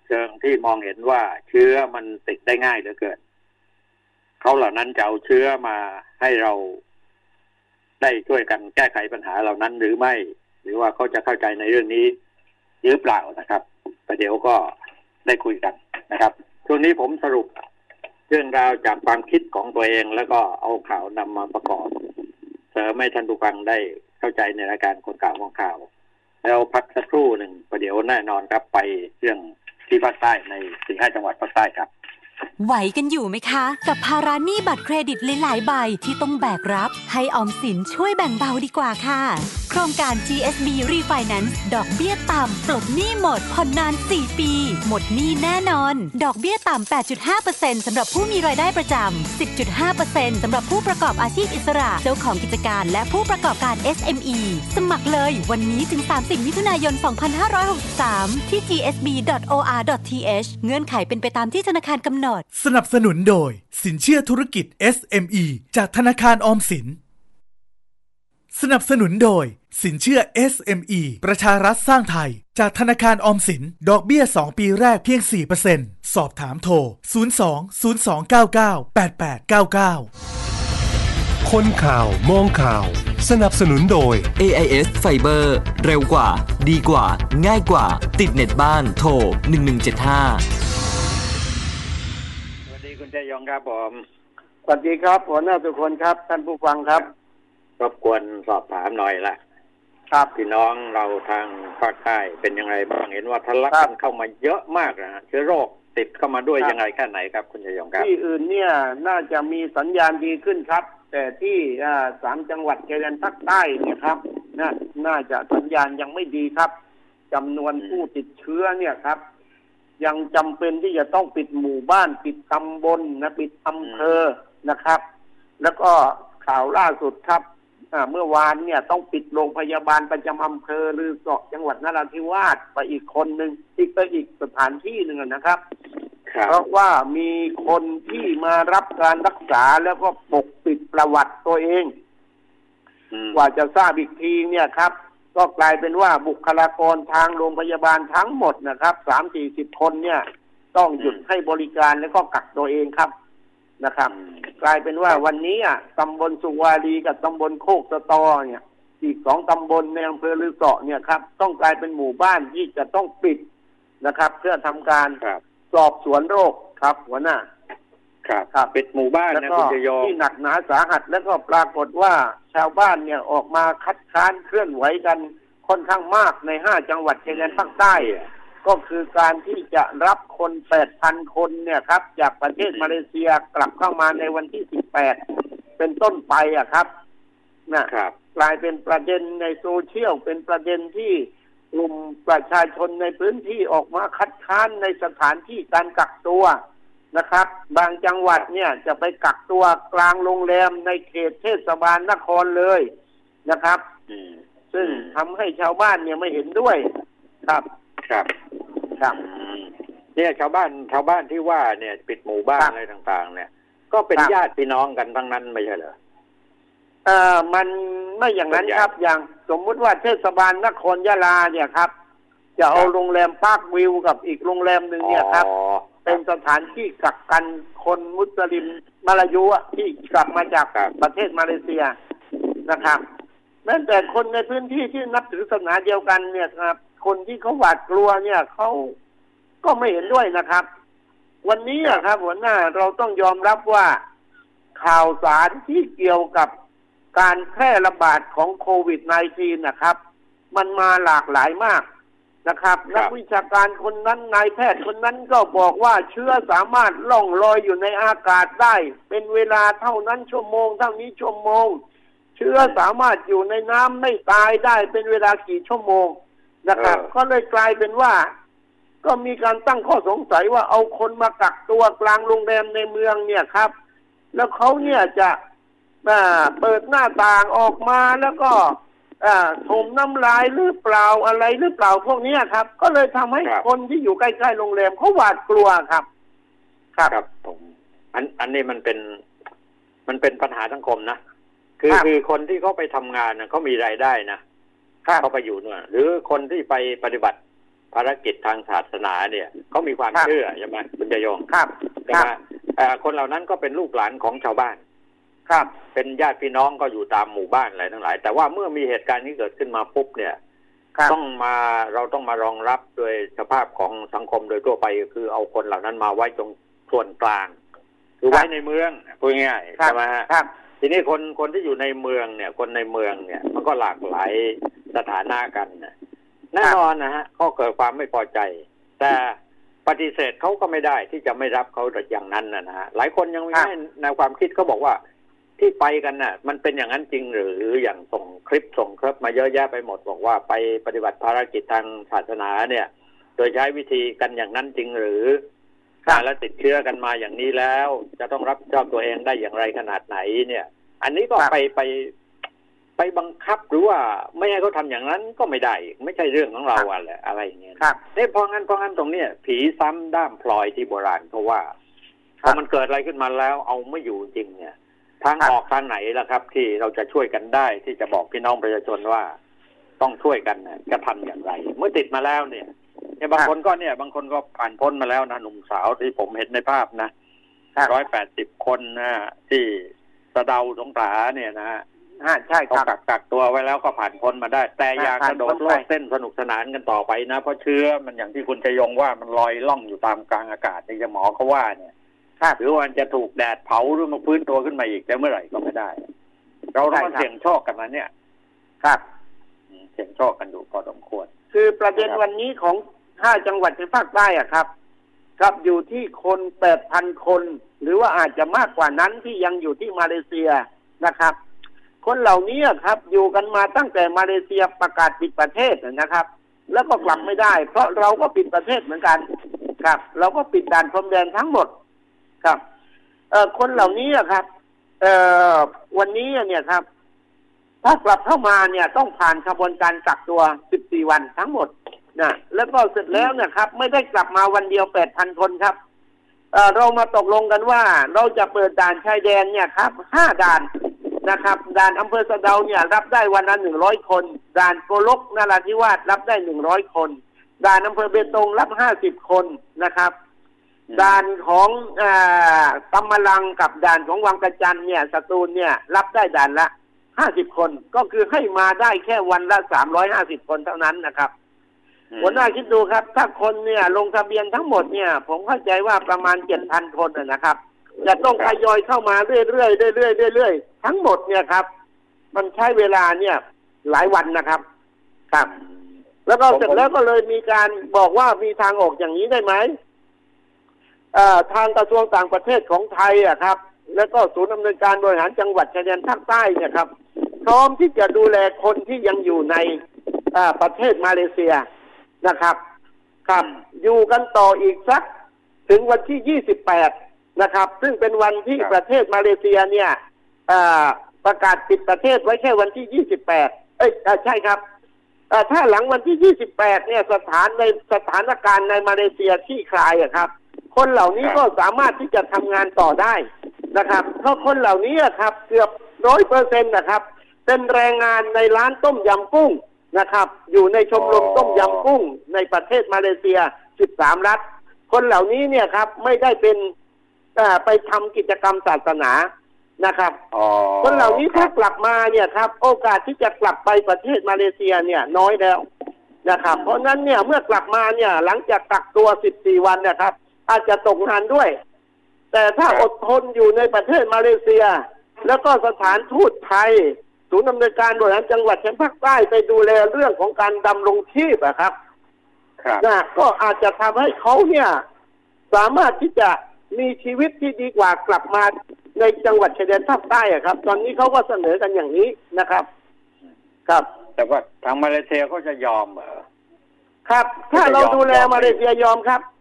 เชิงที่มองเห็นว่าเชื้อมันติดได้ง่ายเหลือเกินเขาเหล่านั้นจะเอาเชื้อมาให้เราได้ช่วยกันแก้ไขปัญหาเหล่านั้นหรือไม่ รือว่าเขาจะเข้าใจในเรื่องนี้หรือเปล่านะครับประเดี๋ยวก็ได้คุยกันนะครับช่วงนี้ผมสรุปเรื่องราวจากความคิดของตัวเอง แล้วก็เอาข่าวนำมาประกอบเสริมให้ท่านผู้ฟังได้เข้าใจในรายการคนข่าวของข่าว แล้วพักสักครู่หนึ่งประเดี๋ยวแน่นอนครับไปเรื่องที่ภาคใต้ในสี่ห้าจังหวัดภาคใต้ครับ ไหวกันอยู่ไหมคะ กับภาระหนี้บัตรเครดิตหลายๆใบที่ต้องแบกรับ ให้ออมสินช่วยแบ่งเบาดีกว่าค่ะ โครงการ GSB Refinance ดอกเบี้ยต่ำปลดหนี้หมดผ่อนนาน 4 ปี หมดหนี้แน่นอน ดอกเบี้ยต่ำ 8.5%สำหรับผู้มีรายได้ประจำ 10.5%สำหรับผู้ประกอบอาชีพอิสระ เจ้าของกิจการและผู้ประกอบการ SME สมัครเลยวันนี้ถึง 30 มิถุนายน 2563 ที่ gsb.or.th เงื่อนไขเป็นไปตามที่ธนาคารกำหนดสนับสนุนโดย สินเชื่อธุรกิจ SME จากธนาคารออมสิน สนับสนุนโดย สินเชื่อ SME ประชารัฐสร้างไทย จากธนาคารออมสิน ดอกเบี้ย 2 ปีแรกเพียง 4%สอบถามโทร 02 0299 8899คนข่าว มองข่าว สนับสนุนโดย AIS Fiber เร็วกว่า ดีกว่า ง่ายกว่า ติดเน็ตบ้าน โทร 1175ส วัสดีคุณชยงครับผมสวัสดีครับหัวหน้าทุกคนครับ ท่านผู้ฟังครับ รบกวนสอบถามหน่อยละครับพี่น้องเราทางภาคใต้เป็นยังไงบ้างเห็นว่าทะลักครักับนเข้ามาเยอะมากนะฮะเชื้อโรคติดเข้ามาด้วยครับยังไงแค่ไหนครับคุณชยงครับ ที่อื่นเนี่ยน่าจะมีสัญญาณดีขึ้นครับ แต่ที่อ่าสามจังหวัดชายแดนภาคใต้เนี่ยครับน่าน่าจะสัญญาณยังไม่ดีครับจำนวนผู้ติดเชื้อเนี่ยครับ ยังจำเป็นที่จะต้องปิดหมู่บ้านปิดตำบลนะปิดอำเภอนะครับ แล้วก็ข่าวล่าสุดครับอ่าเมื่อวานเนี่ยต้องปิดโรงพยาบาลประจำอำเภอหรือเกาะจังหวัดนราธิวาสไปอีกคนหนึ่งอีกไปอีกสถานที่หนึ่งอะนะครับครับ เพราะว่ามีคนที่มารับการรักษาแล้วก็ปกปิดประวัติตัวเองอืมกว่าจะทราบอีกทีเนี่ยครับ ก็กลายเป็นว่าบุคลากรทางโรงพยาบาลทั้งหมดนะครับสามสี่สิบคนเนี่ย ต้องหยุดให้บริการแล้วก็กักตัวเองครับนะครับ กลายเป็นว่าวันนี้อะตำบลสุวารีกับตำบลโคกสะตอเนี่ยอีกสองตำบลในอำเภอลือเกาะเนี่ยครับ ต้องกลายเป็นหมู่บ้านที่จะต้องปิดนะครับ เพื่อทำการครับสอบสวนโรคครับหัวหน้า ครับครับปิดหมู่บ้านแล้วนะก็คุณชยงที่หนักหนาสาหัสแล้วก็ปรากฏว่าชาวบ้านเนี่ยออกมาคัดค้านเคลื่อนไหวกันค่อนข้างมากในห้าจังหวัดชายแดนภาคใต้อะก็คือการที่จะรับคนแปดพันคนเนี่ยครับ จากประเทศมาเลเซียกลับเข้ามาในวันที่สิบแปดเป็นต้นไปอะครับนะครับกลายเป็นประเด็นในโซเชียลเป็นประเด็นที่กลุ่มประชาชนในพื้นที่ออกมาคัดค้านในสถานที่การกักตัว นะครับ บางจังหวัดเนี่ยจะไปกักตัวกลางโรงแรมในเขตเทศบาลนครเลยนะครับอืมซึ่งอืมทำให้ชาวบ้านเนี่ยไม่เห็นด้วย ครับครับครับอืมเนี่ยชาวบ้านชาวบ้านที่ว่าเนี่ย ปิดหมู่บ้านครับอะไรต่าง ๆ เนี่ย ก็เป็นครับญาติพี่น้องกันทั้งนั้นไม่ใช่เหรอเอ่อมันไม่อย่างนั้นส่วนใหญ่ครับ อย่างสมมุติว่าเทศบาลนครยะลาเนี่ยครับ จะเอาครับโรงแรมปาร์ควิวกับอีกโรงแรมหนึ่งเนี่ยครับอ๋อ เป็นสถานที่กักกันคนมุสลิมมาลายูที่กลับมาจากประเทศมาเลเซียนะครับแม้แต่คนในพื้นที่ที่นับถือศาสนาเดียวกันเนี่ยครับ คนที่เขาหวาดกลัวเนี่ยเขาก็ไม่เห็นด้วยนะครับ วันนี้อะครับ หัวหน้าเราต้องยอมรับว่าข่าวสารที่เกี่ยวกับการแพร่ระบาดของโควิด -19 นะครับ มันมาหลากหลายมาก นะครับครับ นักวิชาการคนนั้นนายแพทย์คนนั้นก็บอกว่าเชื้อสามารถล่องลอยอยู่ในอากาศได้ เป็นเวลาเท่านั้นชั่วโมงเท่านี้ชั่วโมง เชื้อสามารถอยู่ในน้ำไม่ตายได้เป็นเวลากี่ชั่วโมงนะครับเออก็เลยกลายเป็นว่า ก็มีการตั้งข้อสงสัยว่าเอาคนมากักตัวกลางโรงแรมในเมืองเนี่ยครับ แล้วเขาเนี่ยจะอ่าเปิดหน้าต่างออกมาแล้วก็อ่า ถมน้ำลายหรือเปล่าอะไรหรือเปล่าพวกเนี้ยครับ ก็เลยทำให้ครับคนที่อยู่ใกล้ๆโรงแรมเขาหวาดกลัวครับ ครับครับผมอันอันนี้มันเป็นมันเป็นปัญหาสังคมนะคือครับคือคนที่เขาไปทำงานนะเขามีรายได้นะครับเขาไปอยู่เนี่ยหรือคนที่ไปปฏิบัติภารกิจทางศาสนาเนี่ยเขามีความครับเชื่อใช่ไหมคุณจะยงครับใช่ครัไหบมเอ่อคนเหล่านั้นก็เป็นลูกหลานของชาวบ้าน ครับ เป็นญาติพี่น้องก็อยู่ตามหมู่บ้านอะไรทั้งหลาย แต่ว่าเมื่อมีเหตุการณ์นี้เกิดขึ้นมาปุ๊บเนี่ยครับต้องมาเราต้องมารองรับโดยสภาพของสังคมโดยทั่วไปคือเอาคนเหล่านั้นมาไว้ตรงส่วนกลางคือไว้ในเมืองพูดง่ายๆครัใช่บไหมฮะครับทีนี้คนคนที่อยู่ในเมืองเนี่ย คนในเมืองเนี่ย มันก็หลากหลายสถานะกันนะแน่นอนนะฮะก็เกิดความไม่พอใจ แต่ปฏิเสธเขาก็ไม่ได้ที่จะไม่รับเขาอย่างนั้นนะนะฮะหลายคนยังไม่ครับให้แนวความคิดเขาบอกว่า ที่ไปกันน่ะ มันเป็นอย่างนั้นจริงหรืออย่างส่งคลิปส่งคลิปมาเยอะแยะไปหมดบอกว่าไปปฏิบัติภารกิจทางศาสนาเนี่ย โดยใช้วิธีกันอย่างนั้นจริงหรือครับแล้วติดเชื้อกันมาอย่างนี้แล้ว จะต้องรับผิดชอบตัวเองได้อย่างไรขนาดไหนเนี่ย อันนี้ก็ครับไปไปไปบังคับหรือว่าไม่ให้เขาทำอย่างนั้นก็ไม่ได้อีกไม่ใช่เรื่องของเราอะไรอะไรอย่างเงี้ยครับเนี่ยเพราะงั้นเพราะงั้นตรงเนี้ยผีซ้ำด้ามพลอยที่โบราณเขาว่าคพรัอบมันเกิดอะไรขึ้นมาแล้วเอาไม่อยู่จริงเนี่ย ทางครับออกทางไหนล่ะครับ ที่เราจะช่วยกันได้ที่จะบอกพี่น้องประชาชนว่าต้องช่วยกันนะจะทำอย่างไร เมื่อติดมาแล้วเนี่ยเนี่ยบางคนก็เนี่ย บางคนก็ผ่านพ้นมาแล้วนะหนุ่มสาวที่ผมเห็นในภาพนะครับร้อยแปดสิบคนนะที่สะเดาสงขลาเนี่ยนะอ่าใช่คเขารับกักกักตัวไว้แล้วก็ผ่านพ้นมาได้ แต่อย่าผ่านกระโดพ้ดนโลไปดเต้นสนุกสนานกันต่อไปนะ เพราะเชื้อมันอย่างที่คุณชยงว่ามันลอยล่องอยู่ตามกลางอากาศที่จะหมอเขาว่าเนี่ย ครับหรือว่ามันจะถูกแดดเผาหรือมาฟื้นตัวขึ้นมาอีกได้เมื่อไหร่ก็ไม่ได้ เราต้องมาใช่ครับเสี่ยงโชคกันนะเนี่ย ครับอืมเสี่ยงโชคกันดูพอสมควร คือประเด็นครับวันนี้ของห้าจังหวัดในภาคใต้อะครับครับอยู่ที่คนแปดพันคน หรือว่าอาจจะมากกว่านั้นที่ยังอยู่ที่มาเลเซียนะครับ คนเหล่านี้อะครับอยู่กันมาตั้งแต่มาเลเซียประกาศปิดประเทศนะครับ แล้วก็กลับไม่ได้ เพราะเราก็ปิดประเทศเหมือนกันครับ เราก็ปิดด่านพรมแดนทั้งหมด ครับเอ่อคนเหล่านี้อะครับ เอ่อวันนี้เนี่ยครับ ถ้ากลับเข้ามาเนี่ย ต้องผ่านกระบวนการกักตัว 14 วันทั้งหมดนะแล้วก็เสร็จแล้วเนะครับ ไม่ได้กลับมาวันเดียว 8,000 คนครับเอ่อเรามาตกลงกันว่า เราจะเปิดด่านชายแดนเนี่ยครับ5ด่านนะครับด่านอำเภอสะเดาเนี่ย รับได้วันละ100คน ด่านโกลกนราธิวาสรับได้100คน ด่านอำเภอเบตงรับ50คนนะครับ ด่านของอาตำมะลังกับด่านของวังกระจันเนี่ยสตูลเนี่ย รับได้ด่านละห้าสิบคนก็คือให้มาได้แค่วันละสามร้อยห้าสิบคนเท่านั้นนะครับหัวหน้าคิดดูครับ ถ้าคนเนี่ย ลงทะเบียนทั้งหมดเนี่ย ผมเข้าใจว่าประมาณเจ็ดพันคนนะนะครับจะต้องทยอยเข้ามาเรื่อยๆเรื่อยๆเรื่อยๆทั้งหมดเนี่ยครับ มันใช้เวลาเนี่ย หลายวันนะครับ ครับ แล้วก็เสร็จแล้วก็เลยมีการบอกว่ามีทางออกอย่างนี้ได้ไหมเอ่อ ทางกระทรวงต่างประเทศของไทยอะครับ แล้วก็ศูนย์อำนวยการบริหารจังหวัดชายแดนภาคใต้เนี่ยครับ พร้อมที่จะดูแลคนที่ยังอยู่ในอ่าประเทศมาเลเซียนะครับ ครับ อยู่กันต่ออีกสักถึงวันที่ 28 นะครับ ซึ่งเป็นวันที่ครับประเทศมาเลเซียเนี่ยอ่าประกาศปิดประเทศไว้แค่วันที่ 28 เอ้ยอ่าใช่ครับเอ่อถ้าหลังวันที่ 28 เนี่ยสถานในสถานการณ์ในมาเลเซียที่คลายอะครับ คนเหล่านี้ครับก็สามารถที่จะทำงานต่อได้นะครับ เพราะคนเหล่านี้อะครับ เกือบร้อยเปอร์เซ็นต์นะครับ เป็นแรงงานในร้านต้มยำกุ้งนะครับ อยู่ในชมรมต้มยำกุ้ง ในประเทศมาเลเซีย 13 รัฐ คนเหล่านี้เนี่ยครับไม่ได้เป็นเอ่อไปทำกิจกรรมศาสนานะครับอ๋อคนเหล่านี้ถ้ากลับมาเนี่ยครับ โอกาสที่จะกลับไปประเทศมาเลเซียเนี่ยน้อยแล้วนะครับ เพราะฉะนั้นเนี่ยเมื่อกลับมาเนี่ยหลังจากกักตัว 14 วันเนะครับ อาจจะตกงานด้วย แต่ถ้าอดทนอยู่ในประเทศมาเลเซีย แล้วก็สถานทูตไทยศูนย์ดำเนินการบริหารจังหวัดชายแดนภาคใต้ไปดูแลเรื่องของการดำรงชีพอะครับครับนะก็อาจจะทำให้เขาเนี่ย สามารถที่จะมีชีวิตที่ดีกว่ากลับมาในจังหวัดชายแดนภาคใต้อะครับ ตอนนี้เขาก็เสนอกันอย่างนี้นะครับ ครับ แต่ว่าทางมาเลเซียเขาจะยอมเหรอครับ ถ้าเราดูแลมาเลเซียยอมครับอ๋อ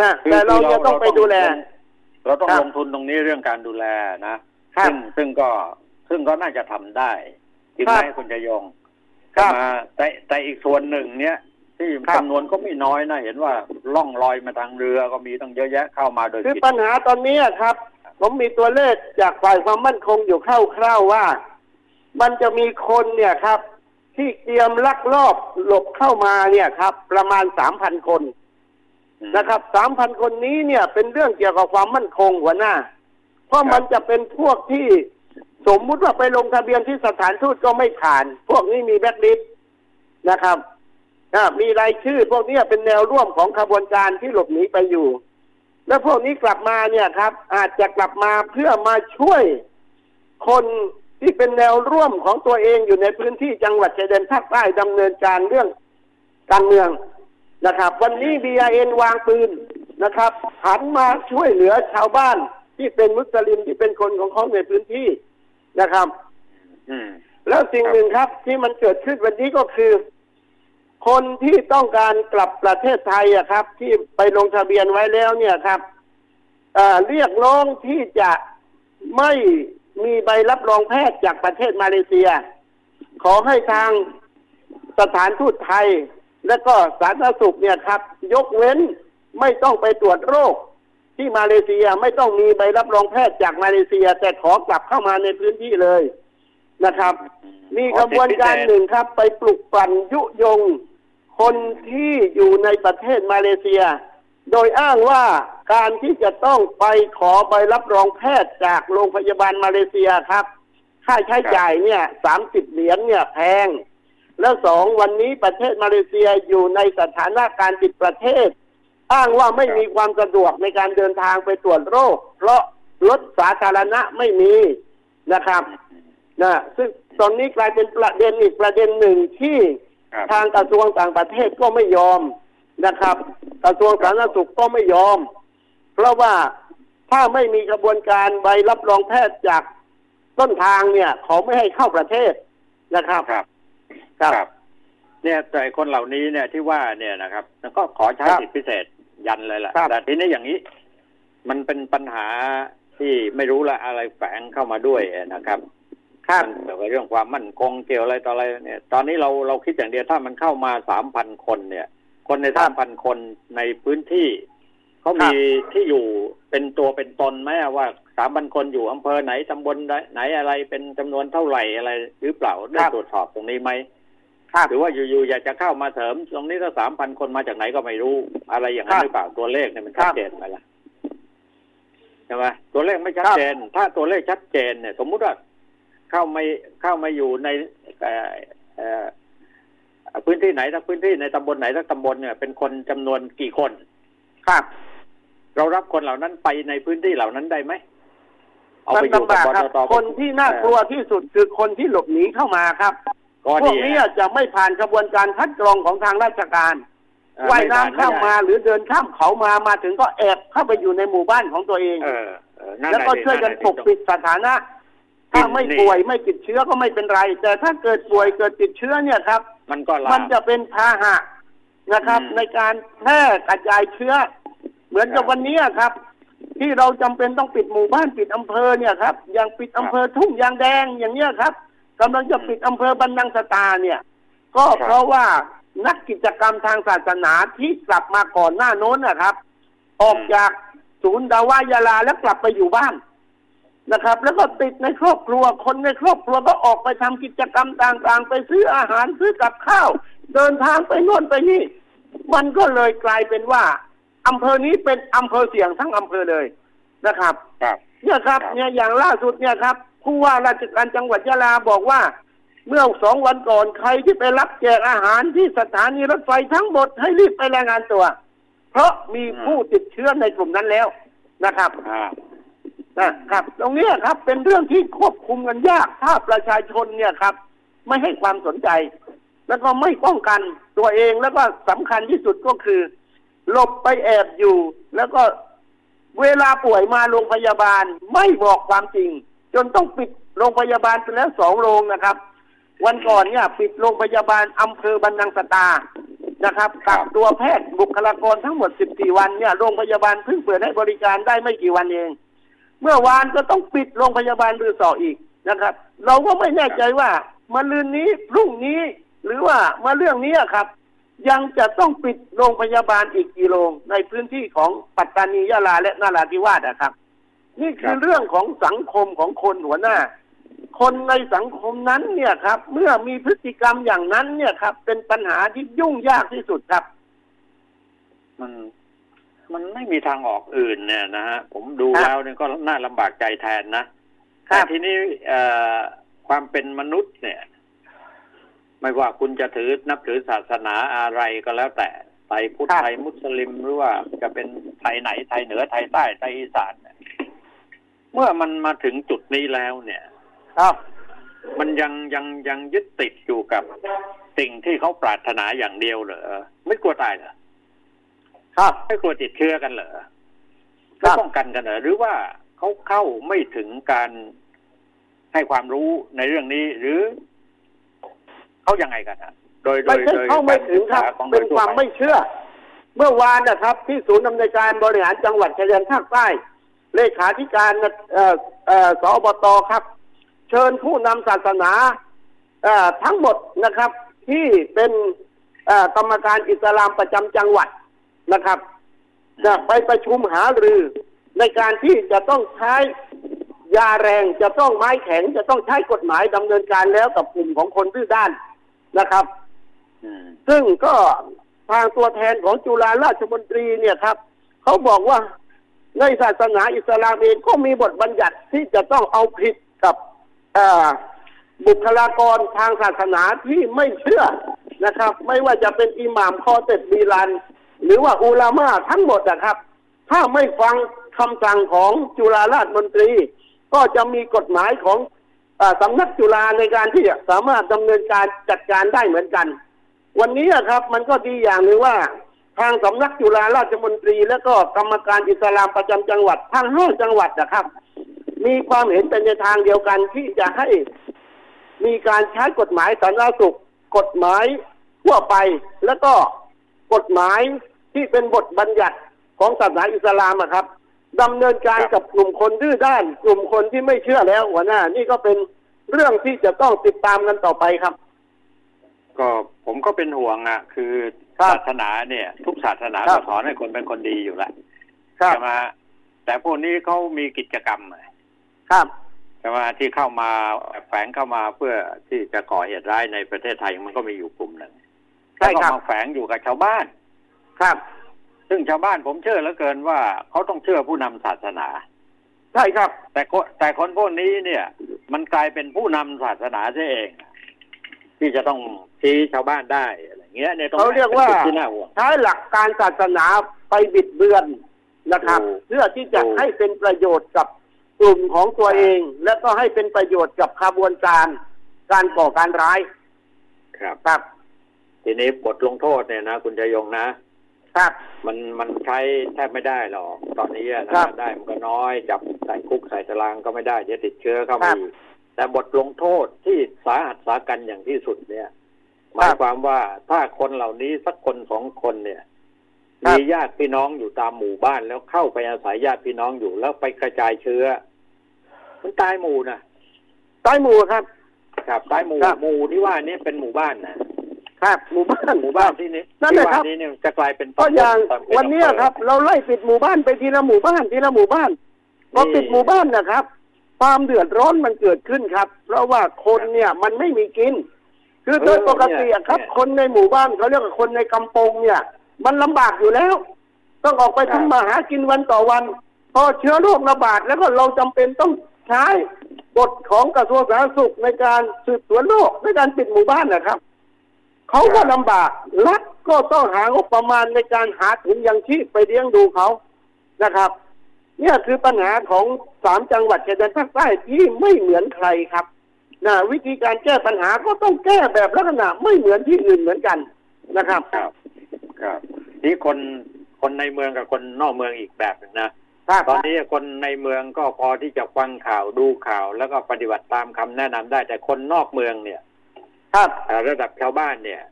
นะคือแต่เราจะต้องไปดูแล เราต้องครับลงทุนตรงนี้เรื่องการดูแลนะครับซึ่งซึ่งก็ซึ่งก็น่าจะทำได้จริงไหมครับคุณจะยงครับมาแต่แต่อีกส่วนหนึ่งเนี้ยที่ครับจำนวนก็ไม่น้อยนะ เห็นว่าล่องลอยมาทางเรือก็มีตั้งเยอะแยะเข้ามาโดยคือผิดปัญหาตอนนี้อะครับ ผมมีตัวเลขจากฝ่ายความมั่นคงอยู่คร่าวๆว่า มันจะมีคนเนี่ยครับ ที่เตรียมลักลอบหลบเข้ามาเนี่ยครับ ประมาณสามพันคน นะครับสามพันคนนี้เนี่ย เป็นเรื่องเกี่ยวกับความมั่นคงหัวหน้า เพราะมันจะเป็นพวกที่สมมุติว่าไปลงทะเบียนที่สถานทูตก็ไม่ผ่าน พวกนี้มีแบ็คลิสต์นะครับมีรายชื่อ พวกนี้เป็นแนวร่วมของขบวนการที่หลบหนีไปอยู่ แล้วพวกนี้กลับมาเนี่ยครับ อาจจะกลับมาเพื่อมาช่วยคนที่เป็นแนวร่วมของตัวเองอยู่ในพื้นที่จังหวัดชายแดนภาคใต้ดำเนินการเรื่องการเมือง นะครับ วันนี้ BIN วางปืนนะครับหันมาช่วยเหลือชาวบ้านที่เป็นมุสลิมที่เป็นคนของเขาในพื้นที่นะครับอืมแล้วสิ่งหนึ่งครับที่มันเกิดขึ้นวันนี้ก็คือ คนที่ต้องการกลับประเทศไทยอะครับ ที่ไปลงทะเบียนไว้แล้วเนี่ยครับเอ่อเรียกร้องที่จะไม่มีใบรับรองแพทย์จากประเทศมาเลเซีย ขอให้ทางสถานทูตไทย และก็สาธารณสุขเนี่ยครับ ยกเว้นไม่ต้องไปตรวจโรค ที่มาเลเซียไม่ต้องมีใบรับรองแพทย์จากมาเลเซีย แต่ขอกลับเข้ามาในพื้นที่เลยนะครับ มีกระบวนการหนึ่งครับ ไปปลุกปั่นยุยง คนที่อยู่ในประเทศมาเลเซีย โดยอ้างว่าการที่จะต้องไปขอใบรับรองแพทย์จากโรงพยาบาลมาเลเซียครับ ค่าใช้จ่ายเนี่ยสามสิบเหรียญเนี่ยแพง แล้วสองวันนี้ประเทศมาเลเซียอยู่ในสถานะการปิดประเทศ อ้างว่าไม่มีความสะดวกในการเดินทางไปตรวจโรค เพราะรถสาธารณะไม่มีนะครับนะซึ่งตอนนี้กลายเป็นประเด็นอีกประเด็นหนึ่งที่ครับทางกระทรวงต่างประเทศก็ไม่ยอมนะครับ กระทรวงสาธารณสุขก็ไม่ยอม เพราะว่าถ้าไม่มีกระบวนการใบรับรองแพทย์จากต้นทางเนี่ยเขาไม่ให้เข้าประเทศนะครับครับ ครับ เนี่ยแต่คนเหล่านี้เนี่ยที่ว่าเนี่ยนะครับก็ขอใช้ครับสิทธิพิเศษยันเลยแหละครับแต่ทีนี้อย่างนี้ มันเป็นปัญหาที่ไม่รู้ละอะไรแฝงเข้ามาด้วยนะครับครับมันเกี่ยวกับเรื่องความมั่นคงเกี่ยวอะไรต่ออะไรเนี่ย ตอนนี้เราเราคิดอย่างเดียวถ้ามันเข้ามาสามพันคนเนี่ย คนในครัสาบมพันคนในพื้นที่เขามีที่อยู่เป็นตัวเป็นตนไหมว่า สามพันคนอยู่อำเภอไหนตำบลไหนอะไรเป็นจำนวนเท่าไหร่อะไร หรือเปล่าได้ตรวจสอบตรงนี้ไหมครับหรือว่าอยู่ๆอยากจะเข้ามาเสริม ตรงนี้ถ้าสามพันคนมาจากไหนก็ไม่รู้ อะไรอย่างนั้ครันบหรือเปล่าตัวเลขเนี่ยมันครัชัดบเจนไหมล่ะใช่ไหมตัวเลขไม่ชัดเจน ถ้าตัวเลขชัดเจนเนี่ย สมมุติว่าเข้ามาเข้ามาอยู่ในเอ่อเอ่อพื้นที่ไหนสักพื้นที่ในตำบลไหนสักตำบลเนี่ย เป็นคนจำนวนกี่คน ครับ เรารับคนเหล่านั้นไปในพื้นที่เหล่านั้นได้ไหม เอามันไปอยู่ลำบากบครับตคนที่น่ากลัวที่สุดคือคนที่หลบหนีเข้ามาครับ ก็พวกนี่นี้จะไม่ผ่านกระบวนการคัดกรองของทางราชการ เอ่อว่ายไผ่น้ำข้ามไได้มาหรือเดินข้ามเขามามาถึงก็แอบเข้าไปอยู่ในหมู่บ้านของตัวเอง เออเออนั่นแล้วก็น่ะสิช่วยกันะปกปิดสถานะ ถ้าไม่นี่ป่วยไม่ติดเชื้อก็ไม่เป็นไร แต่ถ้าเกิดป่วยเกิดติดเชื้อเนี่ยครับ มันก็ลามันมจะเป็นพาหะนะครับ อืมในการแพร่กระจายเชื้อ เหมือนกับครับ วันนี้ครับ ที่เราจำเป็นต้องปิดหมู่บ้านปิดอำเภอเนี่ยครับ อย่างปิดอำเภอทุ่งยางแดงอย่างเนี้ยครับกำลังจะปิดอำเภอบันนังสตาเนี่ย ก็ครับเพราะว่านักกิจกรรมทางศาสนาที่กลับมาก่อนหน้าโน้นนะครับ ออกจากศูนย์ดาวายาลาแล้วกลับไปอยู่บ้านนะครับ แล้วก็ติดในครอบครัวคนในครอบครัวก็ออกไปทำกิจกรรมต่างๆ ไปซื้ออาหารซื้อกับข้าว เดินทางไปโน่นไปนี่ มันก็เลยกลายเป็นว่า อำเภอนี้เป็นอำเภอเสี่ยงทั้งอำเภอเลยนะครับครับเนี่ยครับครับเนี่ยอย่างล่าสุดเนี่ยครับผู้ว่าราชการจังหวัดยะลาบอกว่า เมื่อสองวันก่อนใครที่ไปรับแจกอาหารที่สถานีรถไฟทั้งหมดให้รีบไปรายงานตัว เพราะมีผู้ติดเชื้อในกลุ่มนั้นแล้วนะครับอ่านะครับ ตรงเนี้ยครับเป็นเรื่องที่ควบคุมกันยากถ้าประชาชนเนี่ยครับ ไม่ให้ความสนใจ แล้วก็ไม่ป้องกันตัวเองแล้วก็สำคัญที่สุดก็คือ หลบไปแอบอยู่ แล้วก็เวลาป่วยมาโรงพยาบาลไม่บอกความจริง จนต้องปิดโรงพยาบาลไปแล้วสองโรงนะครับ วันก่อนเนี่ย ปิดโรงพยาบาลอำเภอบันนังสตานะครับกักตัวแพทย์บุคลากรทั้งหมด 14 วันเนี่ยโรงพยาบาลเพิ่งเปิดให้บริการได้ไม่กี่วันเอง เมื่อวานก็ต้องปิดโรงพยาบาลรือสออีกนะครับ เราก็ไม่แน่ใจว่ามาลืนนี้พรุ่งนี้ หรือว่ามาเรื่องนี้ครับ ยังจะต้องปิดโรงพยาบาลอีกกี่โรงในพื้นที่ของปัตตานียะลาและนาราธิวาสนะครับ นี่คือเรื่องของสังคมของคนหัวหน้า คนในสังคมนั้นเนี่ยครับ เมื่อมีพฤติกรรมอย่างนั้นเนี่ยครับ เป็นปัญหาที่ยุ่งยากที่สุดครับ มันมันไม่มีทางออกอื่นเนี่ยนะฮะผมดูครับแล้วเนี่ยก็น่าลำบากใจแทนนะครัแต่บทีนี้เอ่อความเป็นมนุษย์เนี่ย ไม่ว่าคุณจะถือนับถือศาสนาอะไรก็แล้วแต่ไทยพุทธครับไทยมุสลิมหรือว่าจะเป็นไทยไหนไทยเหนือไทยใต้ไทยอีสานเนี่ยเมื่อมันมาถึงจุดนี้แล้วเนี่ย ครับ มันยังยังยังยึดติดอยู่กับสิ่งที่เขาปรารถนาอย่างเดียวเหรอไม่กลัวตายเหรอครับไม่กลัวติดเชื้อกันเหรอครัไม่บป้องกันกันเหรอหรือว่าเขาเข้าไม่ถึงการให้ความรู้ในเรื่องนี้หรือ เขายังไงกันอะโดยโดไม่ยใช่โดยเข้าไม่ถึงครับ กศึกษของโดเป็ยนทั่ความไปไม่เชื่อ เมื่อวานนะครับ ที่ศูนย์อำนวยการบริหารจังหวัดชายแดนภาคใต้ เลขาธิการเอ่อเอ่อสอบตครับ เชิญผู้นำศาสนาเอ่อทั้งหมดนะครับ ที่เป็นเอ่อกรรมการอิสลามประจำจังหวัดนะครับจะไปประชุมหารือในการที่จะต้องใช้ยาแรงจะต้องไม้แข็งจะต้องใช้กฎหมายดำเนินการแล้วกับกลุ่มของคนดื้อด้าน นะครับซึ่งก็ทางตัวแทนของจุฬาราชมนตรีเนี่ยครับเขาบอกว่าในศาสนาอิสลามเองก็มีบทบัญญัติที่จะต้องเอาผิดกับบุคลากรทางศาสนาที่ไม่เชื่อนะครับ ไม่ว่าจะเป็นอิหม่ามคอเต็ดบีลัน หรือว่าอุลามาทั้งหมดนะครับ ถ้าไม่ฟังคำสั่งของจุฬาราชมนตรี ก็จะมีกฎหมายของ สำนักจุฬาในการที่จะสามารถดำเนินการจัดการได้เหมือนกัน วันนี้ครับ มันก็ดีอย่างหนึ่งว่า ทางสำนักจุฬาราชมนตรี และก็กรรมการอิสลามประจำจังหวัดทั้งห้าจังหวัดนะครับ มีความเห็นเป็นในทางเดียวกันที่จะให้มีการใช้กฎหมายสาธารณสุข กฎหมายทั่วไป แล้วก็กฎหมายที่เป็นบทบัญญัติของศาสนาอิสลามอะครับ ดำเนินการกับกลุ่มคนดื้อด้าน กลุ่มคนที่ไม่เชื่อแล้วหัวหน้า นี่ก็เป็นเรื่องที่จะต้องติดตามกันต่อไปครับ ก็ผมก็เป็นห่วงอะ คือครับศาสนาเนี่ย ทุกศาสนาครัก็บสอนให้คนเป็นคนดีอยู่แล้วครับใช่ไหมแต่พวกนี้เขามีกิจกรรมอะครับใช่ไหมที่เข้ามาแฝงเข้ามาเพื่อที่จะก่อเหตุร้ายในประเทศไทยมันก็มีอยู่กลุ่มหนึ่งใช่แล้วก็ครับมาแฝงอยู่กับชาวบ้าน ครับ ซึ่งชาวบ้านผมเชื่อเหลือเกินว่าเขาต้องเชื่อผู้นำศาสนาใช่ครับ แต่คนแต่คนพวกนี้เนี่ย มันกลายเป็นผู้นำศาสนาซะเอง ที่จะต้องชี้ชาวบ้านได้อะไรเงี้ยเนี่ยตรงเขาเรียกว่าป็นจุดที่น่าห่วงใช้หลักการศาสนาไปบิดเบือนนะครับถูกเพื่อที่จะถูกให้เป็นประโยชน์กับกลุ่มของตัวเอง และก็ให้เป็นประโยชน์กับขบวนการการก่อการร้าย ครับครับ ทีนี้บทลงโทษเนี่ยนะ คุณชยงนะ ครับ มันมันใช้แทบไม่ได้หรอก ตอนนี้อะนะครับได้มันก็น้อย จับใส่คุกใส่ตารางก็ไม่ได้เดี๋ยวติดเชื้อเข้าครัมาบอีกแต่บทลงโทษที่สาหัสสากันอย่างที่สุดเนี่ยหมายความว่าถ้าคนเหล่านี้สักคนสองคนเนี่ยครับมีญาติพี่น้องอยู่ตามหมู่บ้านแล้วเข้าไปอาศัยญาติพี่น้องอยู่แล้วไปกระจายเชื้อ มันตายหมู่นะตายหมู่ครับ ครับซ้ายหมู่ครับหมู่ที่ว่านี่เป็นหมู่บ้านนะ ครับหมู่บ้านหมู่บ้านที่นี้นั่นแหละครับที่ว่านี้เนี่ยจะกลายเป็นก็อย่างตำบลวันเนี้ยเป็นอำเภอครับ เราไล่ปิดหมู่บ้านไปทีละหมู่บ้านทีละหมู่บ้านพอนี่ปิดหมู่บ้านนะครับ ความเดือดร้อนมันเกิดขึ้นครับ เพราะว่าคนเนี่ยมันไม่มีกิน คือโดยปกติอะครับ คนในหมู่บ้านเขาเรียกว่าคนในกำปงเนี่ย มันลำบากอยู่แล้ว ต้องออกไปทำมาหากินวันต่อวัน พอเชื้อโรคระบาดแล้วก็เราจำเป็นต้องใช้กฎของกระทรวงสาธารณสุขในการสืบสวนโรคในการปิดหมู่บ้านนะครับ เขาก็ลำบากรัฐก็ต้องหางบประมาณในการหาถุงยังชีพไปเลี้ยงดูเขานะครับ เนี่ยคือปัญหาของสามจังหวัดชายแดนภาคใต้ที่ไม่เหมือนใครครับนะวิธีการแก้ปัญหาก็ต้องแก้แบบลักษณะไม่เหมือนที่อื่นเหมือนกันนะครับ ครับ ครับนี่คนคนในเมืองกับคนนอกเมืองอีกแบบหนึงนะครับตอนนี้คนในเมืองก็พอที่จะฟังข่าวดูข่าว แล้วก็ปฏิบัติตามคำแนะนำได้แต่คนนอกเมืองเนี่ย ครับอ่าระดับชาวบ้านเนี่ย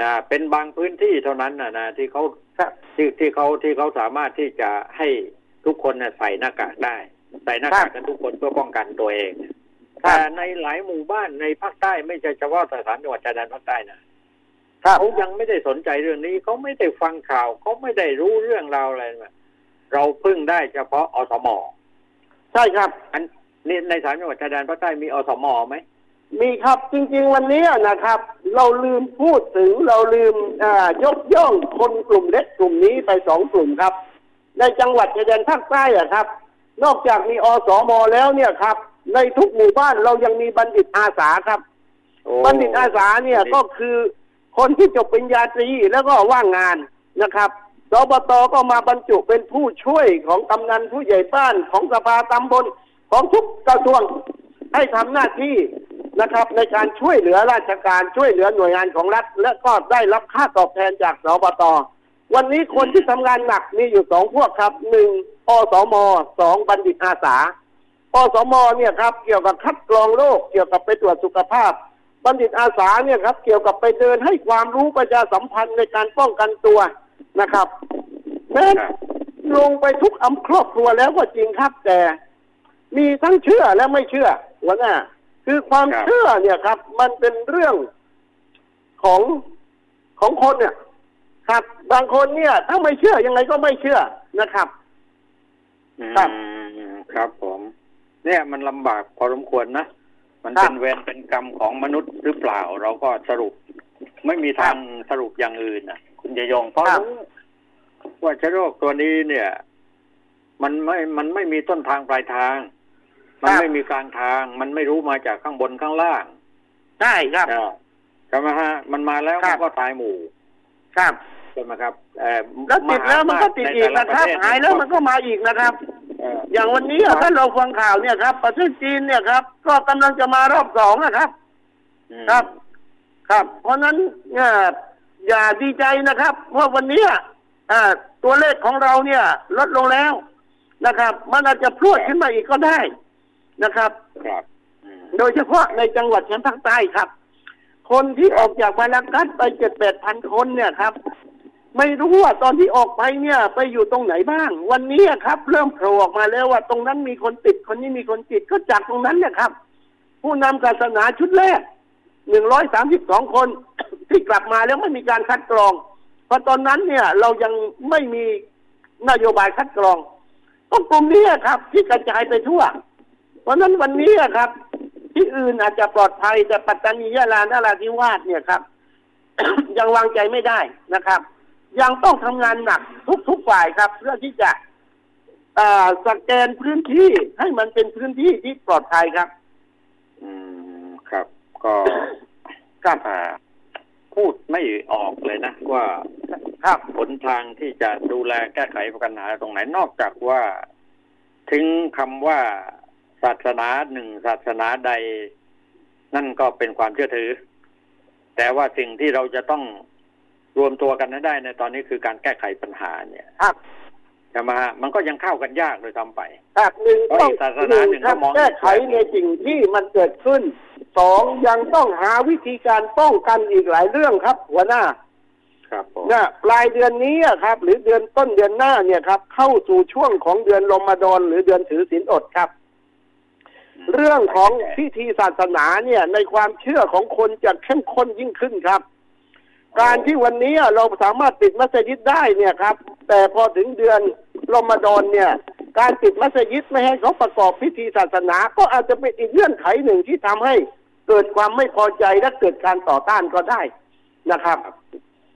นะเป็นบางพื้นที่เท่านั้นนะนะที่เขาครับที่ที่เขาที่เขาสามารถที่จะให้ทุกคนเนี่ยใส่หน้ากากได้ ใส่หน้ากากกันทุกคนเพื่อป้องกันตัวเองครับแต่ในหลายหมู่บ้านในภาคใต้ไม่ใช่เฉพาะสถานจังหวัดชายแดนภาคใต้นะครับเขายังไม่ได้สนใจเรื่องนี้เขาไม่ได้ฟังข่าวเขาไม่ได้รู้เรื่องราวอะไรมาเราพึ่งได้เฉพาะอสมใช่ครับ อันนี่ในสามจังหวัดชายแดนภาคใต้มีอสมไหม มีครับจริง ๆ วันนี้นะครับ เราลืมพูดถึงเราลืมอ่ายกย่องคนกลุ่มเล็กกลุ่มนี้ไปสองกลุ่มครับ ในจังหวัดชายแดนภาคใต้อะครับ นอกจากมีอสมแล้วเนี่ยครับ ในทุกหมู่บ้านเรายังมีบัณฑิตอาสาครับโอ้บัณฑิตอาสาเนี่ยก็คือคนที่จบปริญญาตรีแล้วก็ว่างงานนะครับสบตก็มาบรรจุเป็นผู้ช่วยของกำนันผู้ใหญ่บ้านของสภาตำบลของทุกกระทรวงให้ทำหน้าที่ นะครับ ในการช่วยเหลือราชการช่วยเหลือหน่วยงานของรัฐ และก็ได้รับค่าตอบแทนจากสบตวันนี้คนที่ทำงานหนักมีอยู่สองพวกครับหนึ่งอสมสองบัณฑิตอาสาอสมเนี่ยครับเกี่ยวกับคัดกรองโรคเกี่ยวกับไปตรวจสุขภาพ บัณฑิตอาสาเนี่ยครับ เกี่ยวกับไปเดินให้ความรู้ประชาสัมพันธ์ในการป้องกันตัวนะครับแม้ลงไปทุกอำครอบครัวแล้วก็จริงครับ แต่มีทั้งเชื่อและไม่เชื่อหัวหน้า คือความครับเชื่อเนี่ยครับ มันเป็นเรื่องของของคนเนี่ย ครับบางคนเนี่ย ถ้าไม่เชื่อยังไงก็ไม่เชื่อนะครับครับอืมครับผม เนี่ยมันลำบากพอสมควรนะมันครับเป็นเวรเป็นกรรมของมนุษย์หรือเปล่า เราก็สรุป ไม่มีทางสรุปอย่างอื่นนะคุณยยงเพราะครับรู้ว่าเชื้อโรคตัวนี้เนี่ย มันไม่มันไม่มีต้นทางปลายทาง มันไม่มีกลางทาง มันไม่รู้มาจากข้างบนข้างล่างใช่ครับนะใช่ไหมฮะมันมาแล้วครัมับนก็ตายหมู่ ครับใช่ไหมครับเอ่อแล้วติดแล้วมันก็ติดอีกนะครับ หายแล้วมันก็มาอีกนะครับเอ่ออย่างวันนี้อะถ้าเราฟังข่าวเนี่ยครับ ประเทศจีนเนี่ยครับ ก็กำลังจะมารอบสองนะครับอืมครับ ครับ เพราะฉะนั้นเนี่ยอย่าดีใจนะครับ เพราะวันนี้อ่าตัวเลขของเราเนี่ย ลดลงแล้วนะครับ มันอาจจะพรวดขึ้นมาอีกก็ได้ นะครับครับอืมโดยเฉพาะในจังหวัดชายภาคใต้ครับ คนที่ออกจากพารากัสไปเจ็ดแปดพันคนเนี่ยครับ ไม่รู้ว่าตอนที่ออกไปเนี่ย ไปอยู่ตรงไหนบ้าง วันนี้ครับ เริ่มโผล่ออกมาแล้วว่าตรงนั้นมีคนติดคนนี้มีคนติดก็จากตรงนั้นเนี่ยครับ ผู้นำศาสนาชุดแรกหนึ่งร้อยสามสิบสองคนที่กลับมาแล้วไม่มีการคัดกรอง เพราะตอนนั้นเนี่ย เรายังไม่มีนโยบายคัดกรองก็กลุ่มนี้ครับ ที่กระจายไปทั่วเพ ราะฉะนั้นวันนี้อะครับ ที่อื่นอาจจะปลอดภัยแต่ปัตตานียะลานราธิวาสเนี่ยครับ ยังวางใจไม่ได้นะครับ ยังต้องทำงานหนักทุกๆฝ่ายครับ เพื่อที่จะอ่าสแกนพื้นที่ให้มันเป็นพื้นที่ที่ปลอดภัยครับ อืมครับ ก็ครับอ่าพูดไม่ออกเลยนะ ว่าครับหนทางที่จะดูแลแก้ไขปัญหาตรงไหนนอกจากว่าทิ้งคำว่า ศาสนาหนึ่งศาสนาใด นั่นก็เป็นความเชื่อถือ แต่ว่าสิ่งที่เราจะต้องรวมตัวกันให้ได้ในตอนนี้คือการแก้ไขปัญหาเนี่ยครับใช่ไหมฮะมันก็ยังเข้ากันยากเลยทำไปครับหนึ่งเพราะต้องอีกศาสหนานึ่งหนึ่งครับเขามองแก้ไขในสิ่งที่มันเกิดขึ้นสองยังต้องหาวิธีการป้องกันอีกหลายเรื่องครับ หัวหน้า ครับผมเนี่ยปลายเดือนนี้อะครับ หรือเดือนต้นเดือนหน้าเนี่ยครับ เข้าสู่ช่วงของเดือนรอมฎอนหรือเดือนถือศีลอดครับ เรื่องของพิธีศาสนาเนี่ยในความเชื่อของคนจะเข้มข้นยิ่งขึ้นครับ การที่วันนี้เราสามารถปิดมัสยิดได้เนี่ยครับ แต่พอถึงเดือนรอมฎอนเนี่ย การปิดมัสยิดไม่ให้เขาประกอบพิธีศาสนา ก็อาจจะเป็นอีกเงื่อนไขหนึ่งที่ทำให้เกิดความไม่พอใจและเกิดการต่อต้านก็ได้นะครับ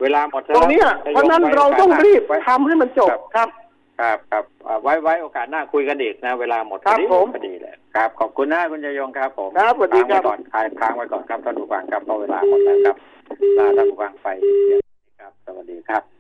เวลาหมดตรงเนี้ยเพราะฉะนั้นเราต้องรีบไว้ทำให้มันจบครับ ครับครับอ่าไว้ไว้โอกาสหน้าคุยกันอีกนะ เวลาหมดครับพอดีผมพอดีเลยครับ ขอบคุณนะคุณยยงครับผมครับสวัสดีครับค้างไว้ก่อนค้างค้างไว้ก่อนครับท่านผู้ฟังครับเพราะเวลาหมดแล้วครับลาท่านผู้ฟังไปครับ สวัสดีครับ